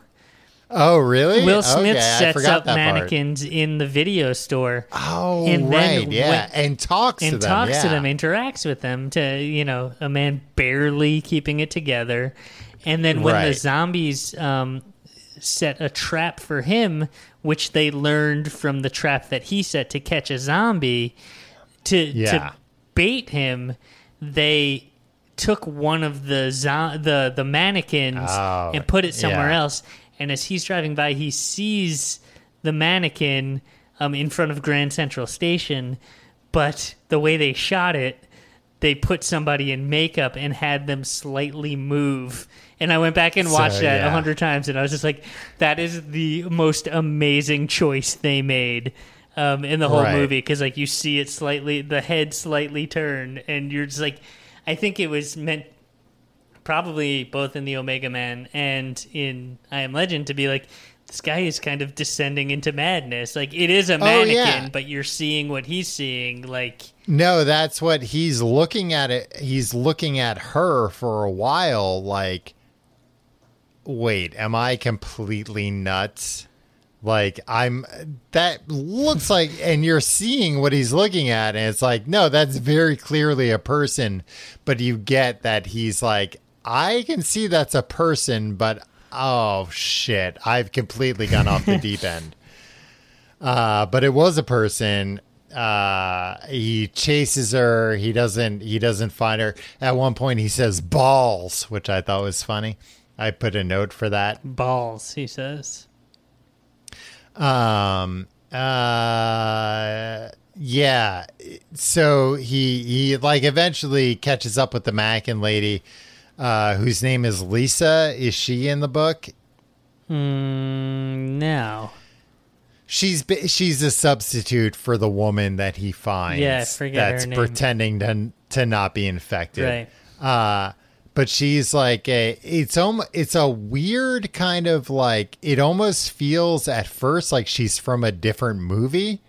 Oh, really? Will Smith Okay, sets up that part. mannequins in the video store Oh, And then right, yeah, when- and talks and to them, and talks to them, interacts with them to, you know, a man barely keeping it together. And then when the zombies um, set a trap for him, which they learned from the trap that he set to catch a zombie, to, Yeah. to bait him, they took one of the zo- the the mannequins Oh, and put it somewhere yeah. else. And as he's driving by, he sees the mannequin um, in front of Grand Central Station. But the way they shot it, they put somebody in makeup and had them slightly move. And I went back and So, watched that a yeah. hundred times, and I was just like, "That is the most amazing choice they made." Um, in the whole Right. movie, because like you see it slightly, the head slightly turn, and you're just like, I think it was meant probably both in the Omega Man and in I Am Legend to be like this guy is kind of descending into madness. Like it is a oh, mannequin, yeah. but you're seeing what he's seeing. Like No, that's what he's looking at it. He's looking at her for a while like wait, am I completely nuts? Like I'm that looks like and you're seeing what he's looking at and it's like no, that's very clearly a person, but you get that he's like I can see that's a person, but oh shit, I've completely gone off the deep end. Uh, but it was a person. Uh, he chases her. He doesn't. He doesn't find her. At one point, he says balls, which I thought was funny. I put a note for that. balls, he says. Um. Uh. yeah. So he he like eventually catches up with the mannequin lady, uh, whose name is Lisa. Is she in the book? Mm, no. She's she's a substitute for the woman that he finds. Yeah, forget her that's name. pretending to to not be infected. Right. Uh, but she's like a it's almost it's a weird kind of like it almost feels at first like she's from a different movie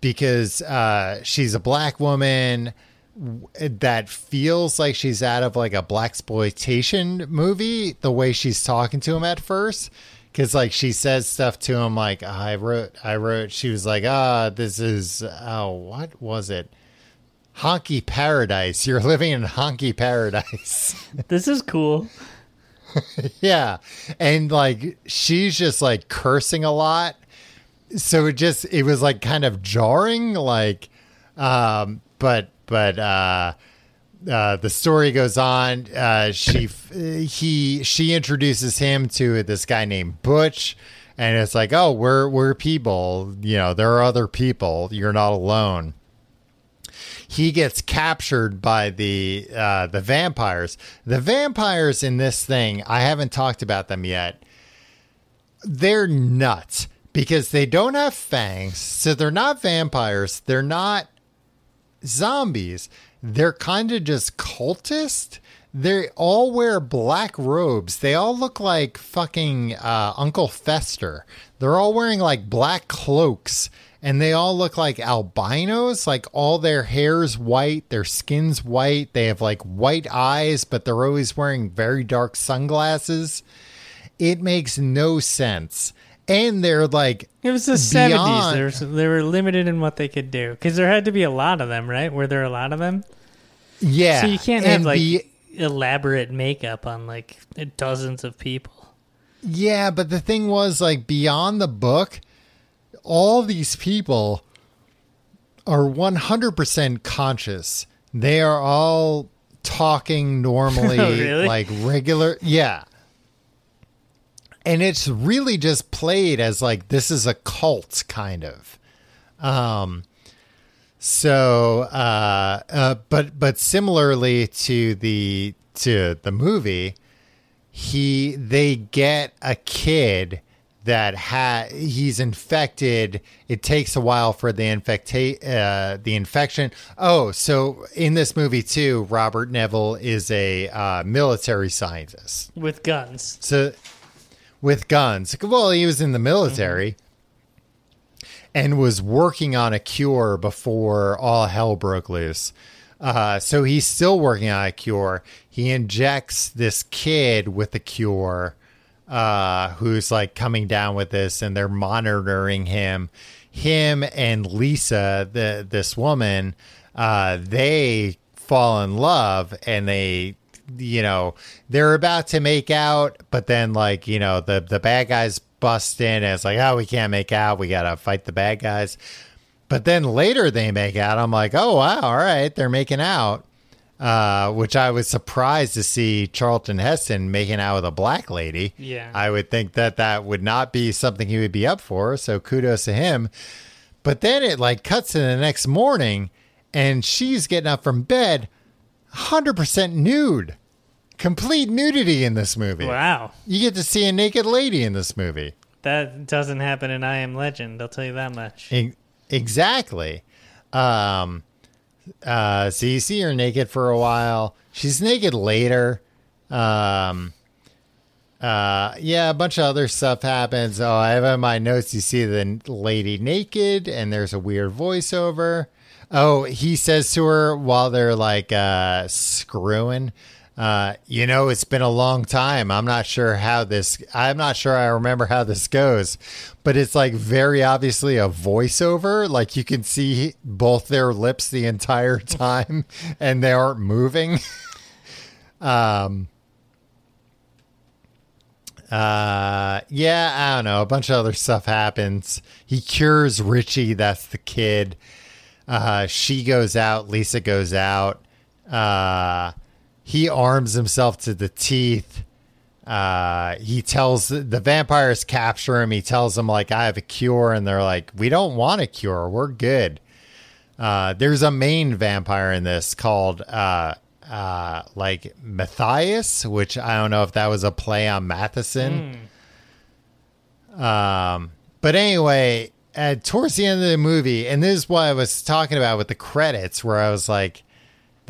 because uh, she's a black woman that feels like she's out of like a black exploitation movie the way she's talking to him at first because like she says stuff to him like i wrote i wrote she was like ah this is oh what was it honky paradise you're living in honky paradise This is cool. yeah. And like she's just like cursing a lot. So it just it was like kind of jarring like um but but uh uh, the story goes on. Uh, she, he, she introduces him to this guy named Butch, and it's like, oh, we're we're people. You know, there are other people. You're not alone he gets captured by the uh, the vampires. The vampires in this thing, I haven't talked about them yet. They're nuts because they don't have fangs, so they're not vampires. They're not zombies. They're kind of just cultist. They all wear black robes. They all look like fucking uh, Uncle Fester. They're all wearing like black cloaks and they all look like albinos. Like all their hair's white, their skin's white. They have like white eyes, but they're always wearing very dark sunglasses. It makes no sense. And they're like It was the Beyond- seventies. They were they were limited in what they could do because there had to be a lot of them, right? Were there a lot of them? yeah. So you can't have like be- elaborate makeup on like dozens of people. Yeah, but the thing was like beyond the book, all these people are 100% conscious. They are all talking normally Oh, really? like regular yeah. And it's really just played as like this is a cult kind of. Um so uh uh but but similarly to the to the movie he they get a kid that ha he's infected it takes a while for the infecta- uh the infection oh so in this movie too robert neville is a uh military scientist with guns. so with guns. Well he was in the military and was working on a cure before all hell broke loose. Uh, so he's still working on a cure. He injects this kid with the cure uh, who's like coming down with this and they're monitoring him. Him and lisa the this woman uh, they fall in love and they you know they're about to make out but then like you know the the bad guys bust in and it's like oh we can't make out. We gotta fight the bad guys. But then later they make out. I'm like oh wow. All right. They're making out. Uh, which i was surprised to see charlton heston making out with a black lady. Yeah. i would think that that would not be something he would be up for so kudos to him. But then it like cuts to the next morning and she's getting up from bed 100% nude. Complete nudity in this movie. Wow, You get to see a naked lady in this movie. that doesn't happen in I Am Legend. I'll tell you that much. E- exactly. Um, uh, so you see her naked for a while. She's naked later. Um, uh, yeah, a bunch of other stuff happens. Oh, I have in my notes. You see the lady naked, and there's a weird voiceover. Oh, he says to her while they're like uh, screwing. Uh, you know, it's been a long time. I'm not sure how this. I'm not sure I remember how this goes, but it's like very obviously a voiceover. Like you can see both their lips the entire time, and they aren't moving. um. Uh, yeah, I don't know. A bunch of other stuff happens. He cures Richie. That's the kid. Uh, she goes out. Lisa goes out. Uh, he arms himself to the teeth. Uh, he tells the vampires capture him. He tells them like, "I have a cure," and they're like, "We don't want a cure. We're good." Uh, there's a main vampire in this called uh, uh, like Matthias, which I don't know if that was a play on Matheson. Um, but anyway, at, towards the end of the movie, and this is what I was talking about with the credits, where I was like,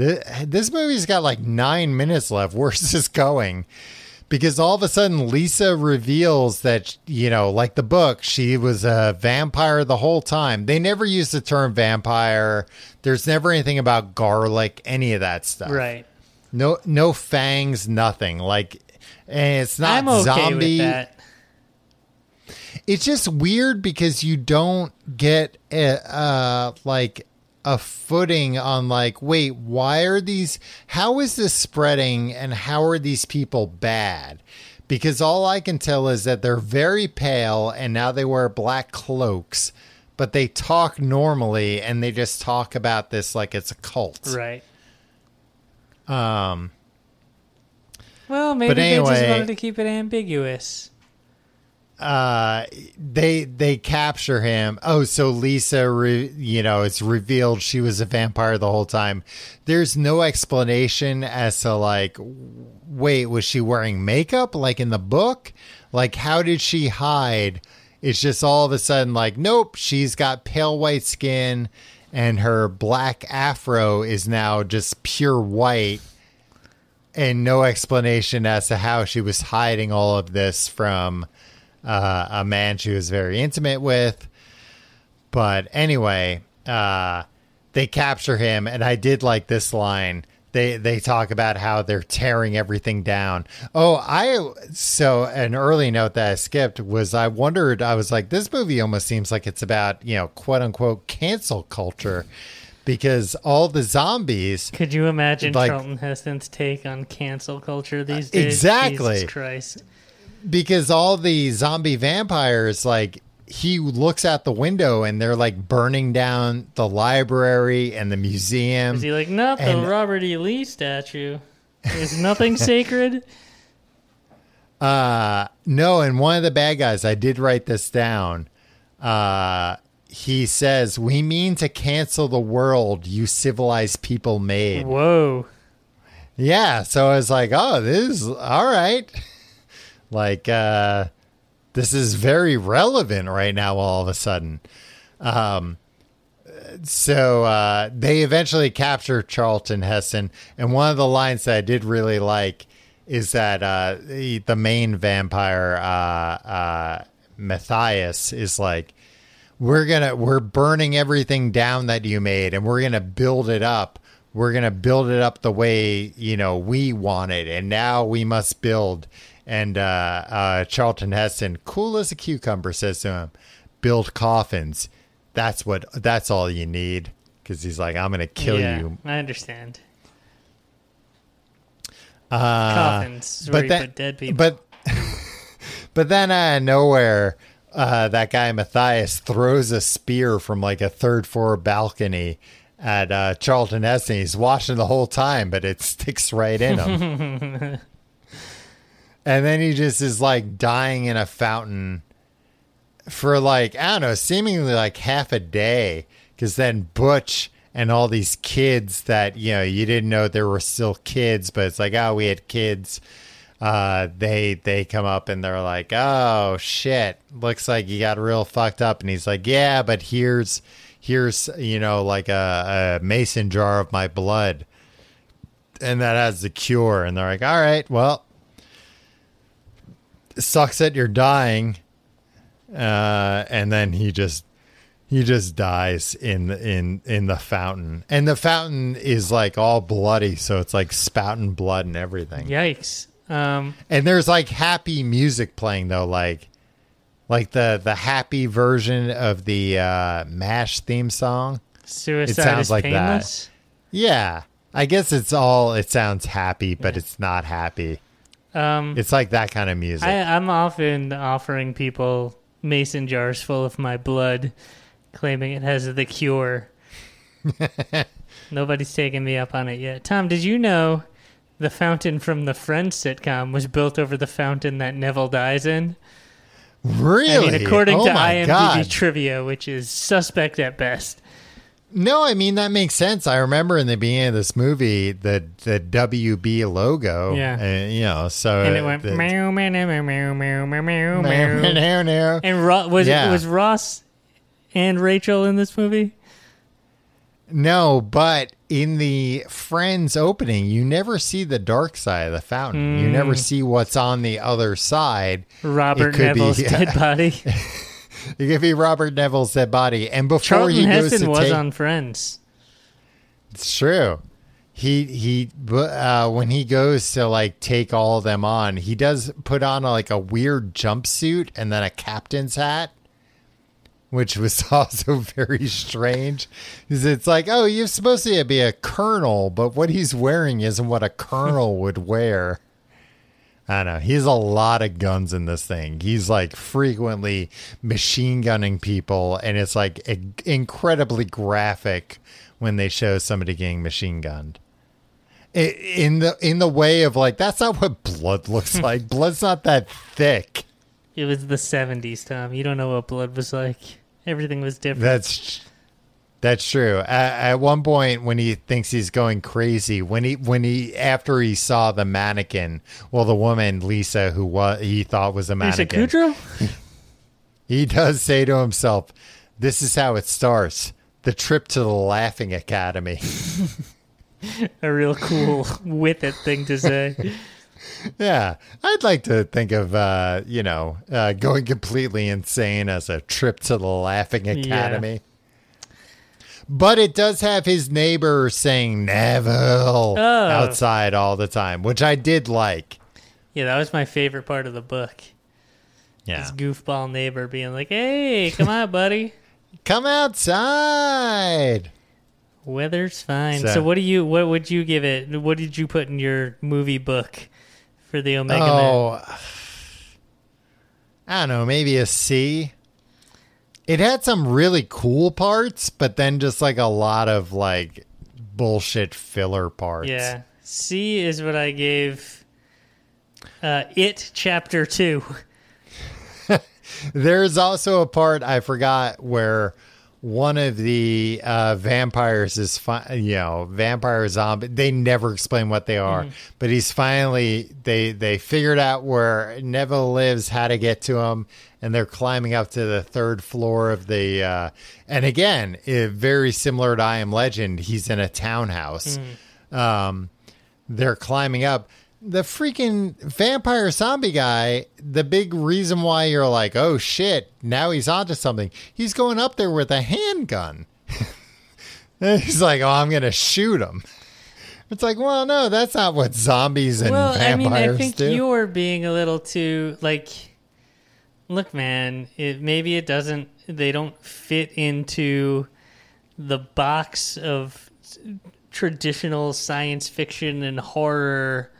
"Th- "This movie's got like nine minutes left. Where's this going?" Because all of a sudden, Lisa reveals that you know, like the book, she was a vampire the whole time. They never used the term vampire. There's never anything about garlic, any of that stuff. Right. No, no fangs, nothing. Like, and it's not I'm okay zombie with that. it's just weird because you don't get a, uh like a footing on like wait why are these how is this spreading and how are these people bad because all i can tell is that they're very pale and now they wear black cloaks but they talk normally and they just talk about this like it's a cult Right. um Well, maybe they just anyway- wanted to keep it ambiguous. Uh they they capture him. Oh so lisa re, you know it's revealed she was a vampire the whole time. There's no explanation as to like wait was she wearing makeup like in the book? Like how did she hide? It's just all of a sudden like nope she's got pale white skin and her black afro is now just pure white and no explanation as to how she was hiding all of this from uh, a man she was very intimate with. But anyway, uh, they capture him, and I did like this line. They they talk about how they're tearing everything down. Oh, I so an early note that I skipped was I wondered I was like this movie almost seems like it's about you know quote unquote cancel culture because all the zombies Could you imagine Like- Charlton Heston's take on cancel culture these days? Exactly. Jesus Christ. Because all the zombie vampires like he looks out the window and they're like burning down the library and the museum Is he like, not the and- Robert E. Lee statue? Is nothing sacred? uh no and one of the bad guys i did write this down uh he says we mean to cancel the world you civilized people made Whoa. yeah so i was like oh this is all right like uh this is very relevant right now all of a sudden. Um so uh they eventually capture charlton heston. And one of the lines that i did really like is that uh the, the main vampire uh uh matthias is like we're gonna we're burning everything down that you made and we're gonna build it up. We're gonna build it up the way you know we want it. And now we must build and uh, uh, charlton heston cool as a cucumber says to him build coffins that's what that's all you need because he's like i'm gonna kill yeah, you I understand. uh, Coffins, but then, dead people. but but then out of nowhere, uh, that guy Matthias throws a spear from like a third floor balcony at uh, Charlton Heston. He's watching the whole time, but it sticks right in him. and then he just is like dying in a fountain for like I don't know, seemingly like half a day. Because then Butch and all these kids that you know you didn't know there were still kids, but it's like oh we had kids. Uh, they they come up and they're like oh shit, looks like you got real fucked up, and he's like yeah, but here's here's you know like a, a mason jar of my blood, and that has the cure, and they're like all right, well. Sucks that you're dying, uh, and then he just he just dies in the, in in the fountain, and the fountain is like all bloody, so it's like spouting blood and everything. Yikes. Um, And there's like happy music playing though, like like the the happy version of the uh, M*A*S*H theme song. suicide sounds is like that. painless. Yeah, I guess it's all it sounds happy, but it's not happy. Um, It's like that kind of music. I, I'm often offering people mason jars full of my blood, claiming it has the cure. Nobody's taken me up on it yet. Tom, did you know the fountain from the Friends sitcom was built over the fountain that Neville dies in? really? I mean, according oh to IMDb God. trivia, which is suspect at best. No, I mean that makes sense. I remember in the beginning of this movie the the WB logo. Yeah. uh, you know. So And it went the- meow meow meow meow meow meow meow meow Meow. And Ro- was Yeah. was Ross and Rachel in this movie? No, but in the Friends opening, you never see the dark side of the fountain. You Mm. never see what's on the other side. Robert could be, Neville's dead body. It could be Robert Neville's dead body, and before Charlton he goes Heston to was take, on Friends. It's true. He he uh when he goes to like take all of them on, he does put on like a weird jumpsuit and then a captain's hat, which was also very strange. 'Cause it's like, oh, you're supposed to be a colonel, but what he's wearing isn't what a colonel would wear. I don't know. He's a lot of guns in this thing. He's like frequently machine gunning people, and it's like i- incredibly graphic when they show somebody getting machine gunned. I- In the in the way of like that's not what blood looks like. Blood's not that thick. It was the seventies, Tom. You don't know what blood was like. Everything was different. That's that's true. At, at one point, when he thinks he's going crazy, when he when he after he saw the mannequin, well, the woman Lisa, who was he thought was a Lisa mannequin, Kudrow? he does say to himself, "This is how it starts: the trip to the Laughing Academy." A real cool with it thing to say. yeah, I'd like to think of uh, you know uh, going completely insane as a trip to the Laughing Academy. But it does have his neighbor saying Neville Oh. outside all the time, which I did like. Yeah, that was my favorite part of the book. Yeah. His goofball neighbor being like, "Hey, come on, buddy. Come outside. Weather's fine." So- So, what do you? What would you give it? What did you put in your movie book for the Omega oh, Man? Oh, I don't know, maybe a C. It had some really cool parts, but then just like a lot of like bullshit filler parts. Yeah, C is what I gave. Uh, it chapter two. There's also a part I forgot where one of the uh, vampires is, fi- you know, vampire zombie. They never explain what they are, but he's finally they they figured out where Neville lives, how to get to him, and they're climbing up to the third floor of the. Uh, and again, eh, very similar to I Am Legend, he's in a townhouse. Um, they're climbing up. The freaking vampire zombie guy, the big reason why you're like, oh shit, now he's onto something. He's going up there with a handgun. he's like, oh, I'm going to shoot him. It's like, well, no, that's not what zombies and well, I vampires mean, I think do. you're being a little too like. Look, man, it maybe it doesn't. They don't fit into the box of traditional science fiction and horror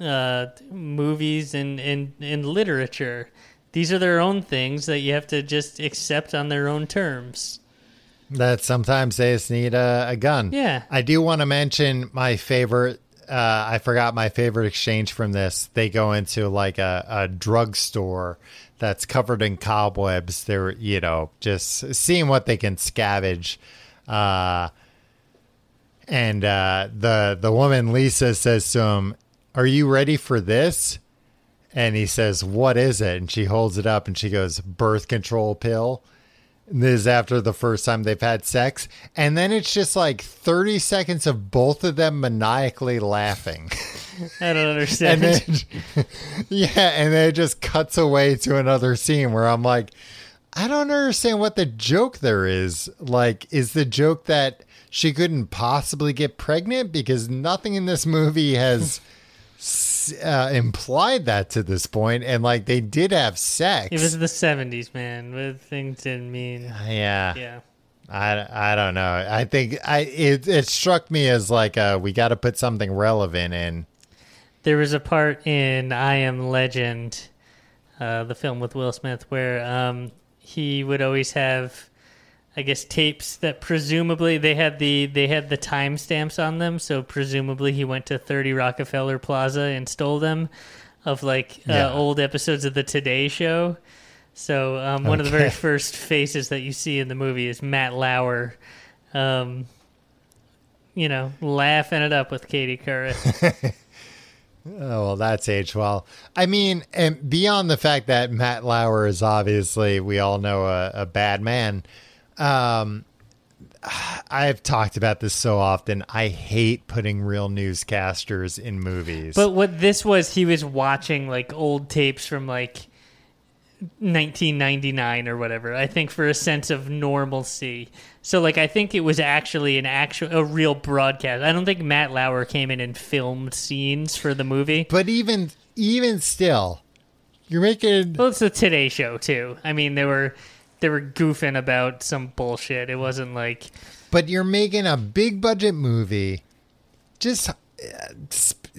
uh, movies and, and, and literature. These are their own things that you have to just accept on their own terms. that sometimes they just need a, a gun. Yeah. I do want to mention my favorite. Uh, I forgot my favorite exchange from this. They go into like a, a drugstore that's covered in cobwebs. They're, you know, just seeing what they can scavenge. Uh, and uh, the the woman Lisa says to him, "Are you ready for this?" And he says, "What is it?" And she holds it up and she goes, "Birth control pill." And This is after the first time they've had sex, and then it's just like thirty seconds of both of them maniacally laughing, I don't understand. and then yeah, and then it just cuts away to another scene where I'm like, I don't understand what the joke there is. Like, is the joke that she couldn't possibly get pregnant because nothing in this movie has uh, implied that to this point, and like they did have sex. it was the 70s, man. But things didn't mean. yeah. Yeah. I, I don't know. I think I it it struck me as like uh we got to put something relevant in. There was a part in I Am Legend, uh, the film with Will Smith, where um, he would always have, I guess, tapes that presumably they had the they had the timestamps on them. So presumably he went to 30 Rockefeller Plaza and stole them, of like uh, old episodes of the Today Show. So um, one of the very first faces that you see in the movie is Matt Lauer. um, you know, laughing it up with Katie Couric. Oh well, that's aged well. I mean, and beyond the fact that Matt Lauer is obviously we all know a, a bad man. Um, I've talked about this so often. I hate putting real newscasters in movies. But what this was, he was watching like old tapes from like 1999 or whatever. I think for a sense of normalcy. So like I think it was actually an actual a real broadcast. I don't think Matt Lauer came in and filmed scenes for the movie. but even even still, you're making Well, it's the Today Show too. I mean, they were they were goofing about some bullshit. It wasn't like but you're making a big budget movie. Just uh,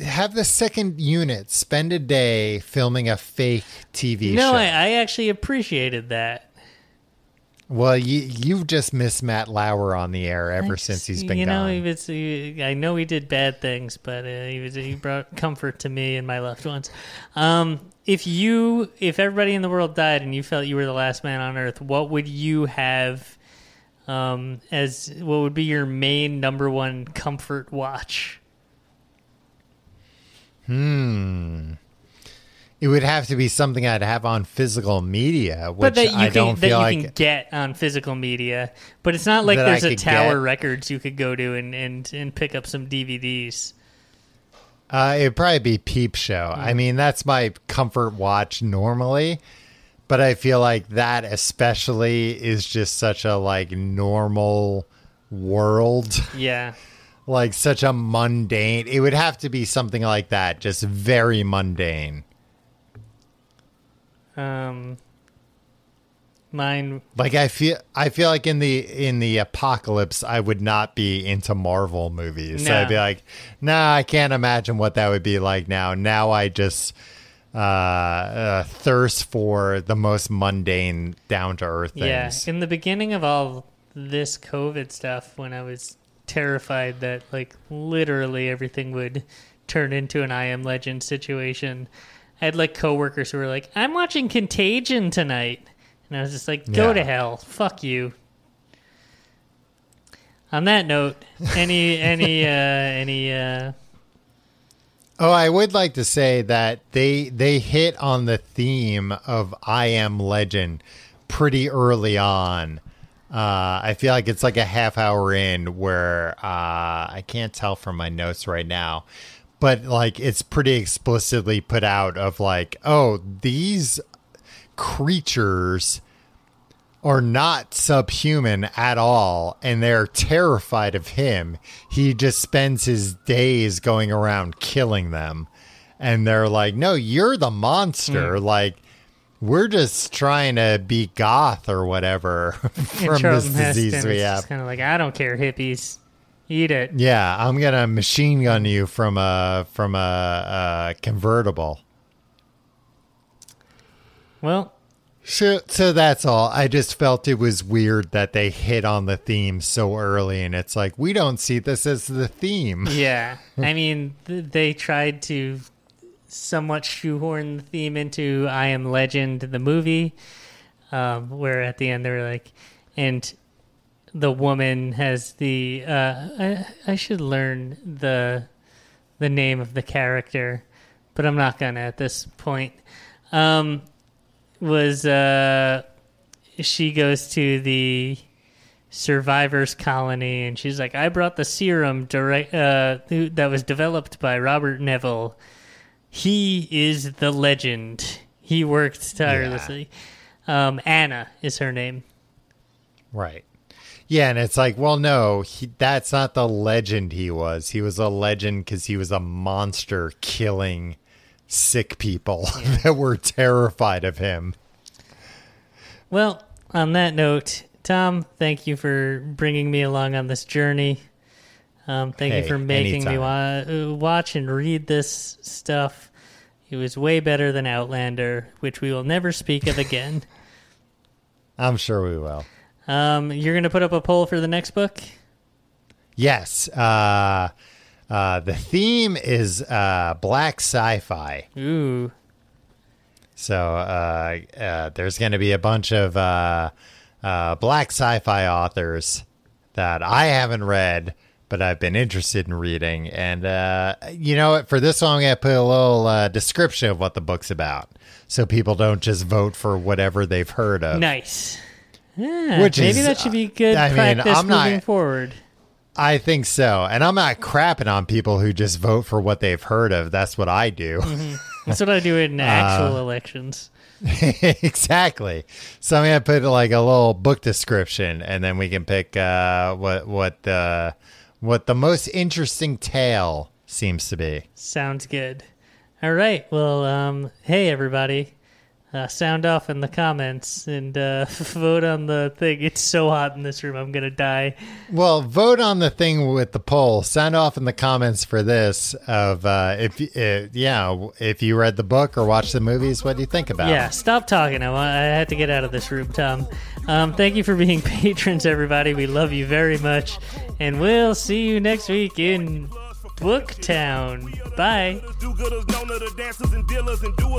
have the second unit spend a day filming a fake TV no. show. I, I actually appreciated that. well, you you've just missed Matt Lauer on the air ever I since he's been you know, gone. he was, he, I know he did bad things, but uh, he was he brought comfort to me and my loved ones. Um, if you, if everybody in the world died and you felt you were the last man on earth, what would you have um, as what would be your main number one comfort watch? Hmm. It would have to be something I'd have on physical media, which But that you I can don't that feel you like. can get on physical media, but it's not like there's a Tower get. Records you could go to and, and, and pick up some DVDs. Uh, it'd probably be Peep Show. I Hmm. mean, that's my comfort watch normally, but I feel like that especially is just such a like normal world, Yeah. like such a mundane. It would have to be something like that, just very mundane. Um, mine Like I feel, I feel like in the in the apocalypse, I would not be into Marvel movies. So I'd be like, nah, I can't imagine what that would be like now. Now I just uh, uh thirst for the most mundane, down to earth things. Yeah, in the beginning of all this COVID stuff, when I was terrified that like literally everything would turn into an I Am Legend situation, I had like coworkers who were like, "I'm watching Contagion tonight," and I was just like, "Go Yeah. to hell, fuck you." On that note, any any uh any uh Oh, I would like to say that they they hit on the theme of I Am Legend pretty early on. Uh, I feel like it's like a half hour in where uh, I can't tell from my notes right now, but like it's pretty explicitly put out of like, oh, these creatures are not subhuman at all and they're terrified of him. He just spends his days going around killing them. And they're like, "No, you're the monster. Hmm. Like we're just trying to be goth or whatever from this disease we have." kind of like, "I don't care, hippies, eat it." Yeah, I'm going to machine gun you from a from a, a convertible. Well, So, so that's all. I just felt it was weird that they hit on the theme so early, and it's like we don't see this as the theme. Yeah, I mean, th- they tried to somewhat shoehorn the theme into "I Am Legend" the movie, um, where at the end they were like, and the woman has the. Uh, I I should learn the the name of the character, but I'm not gonna at this point. Um, was uh, she goes to the survivors colony and she's like i brought the serum direct uh, that was developed by robert neville. He is the legend. He worked tirelessly. Um, anna is her name. Right. Yeah, and it's like, well, no, he, that's not the legend he was. He was a legend because he was a monster killing sick people that were terrified of him. well on that note tom thank you for bringing me along on this journey um, thank you for making me wa- uh, watch and read this stuff it was way better than outlander which we will never speak of again I'm sure we will. Um, you're gonna put up a poll for the next book. Yes. Uh, uh, the theme is uh, black sci fi. Ooh, So uh, uh, there's going to be a bunch of uh, uh, black sci-fi authors that I haven't read, but I've been interested in reading. And uh, you know what? For this one, I'm going to put a little uh, description of what the book's about so people don't just vote for whatever they've heard of. Nice. Yeah, Which maybe is- that should be good I mean, practice I'm not- moving forward. I think so. And I'm not crapping on people who just vote for what they've heard of. That's what I do. That's what I do Uh, in actual elections. exactly. So I'm gonna put like a little book description, and then we can pick uh, what what the what the most interesting tale seems to be. Sounds good. All right. Well, um, hey everybody, uh, sound off in the comments and uh, vote on the thing. It's so hot in this room. I'm gonna die. Well, vote on the thing with the poll. Sound off in the comments for this of uh, if uh, yeah if you read the book or watched the movies. What do you think about? Yeah, stop talking. I, want, I had to get out of this room, Tom. Um, thank you for being patrons, everybody. We love you very much, and we'll see you next week in Booktown. Bye.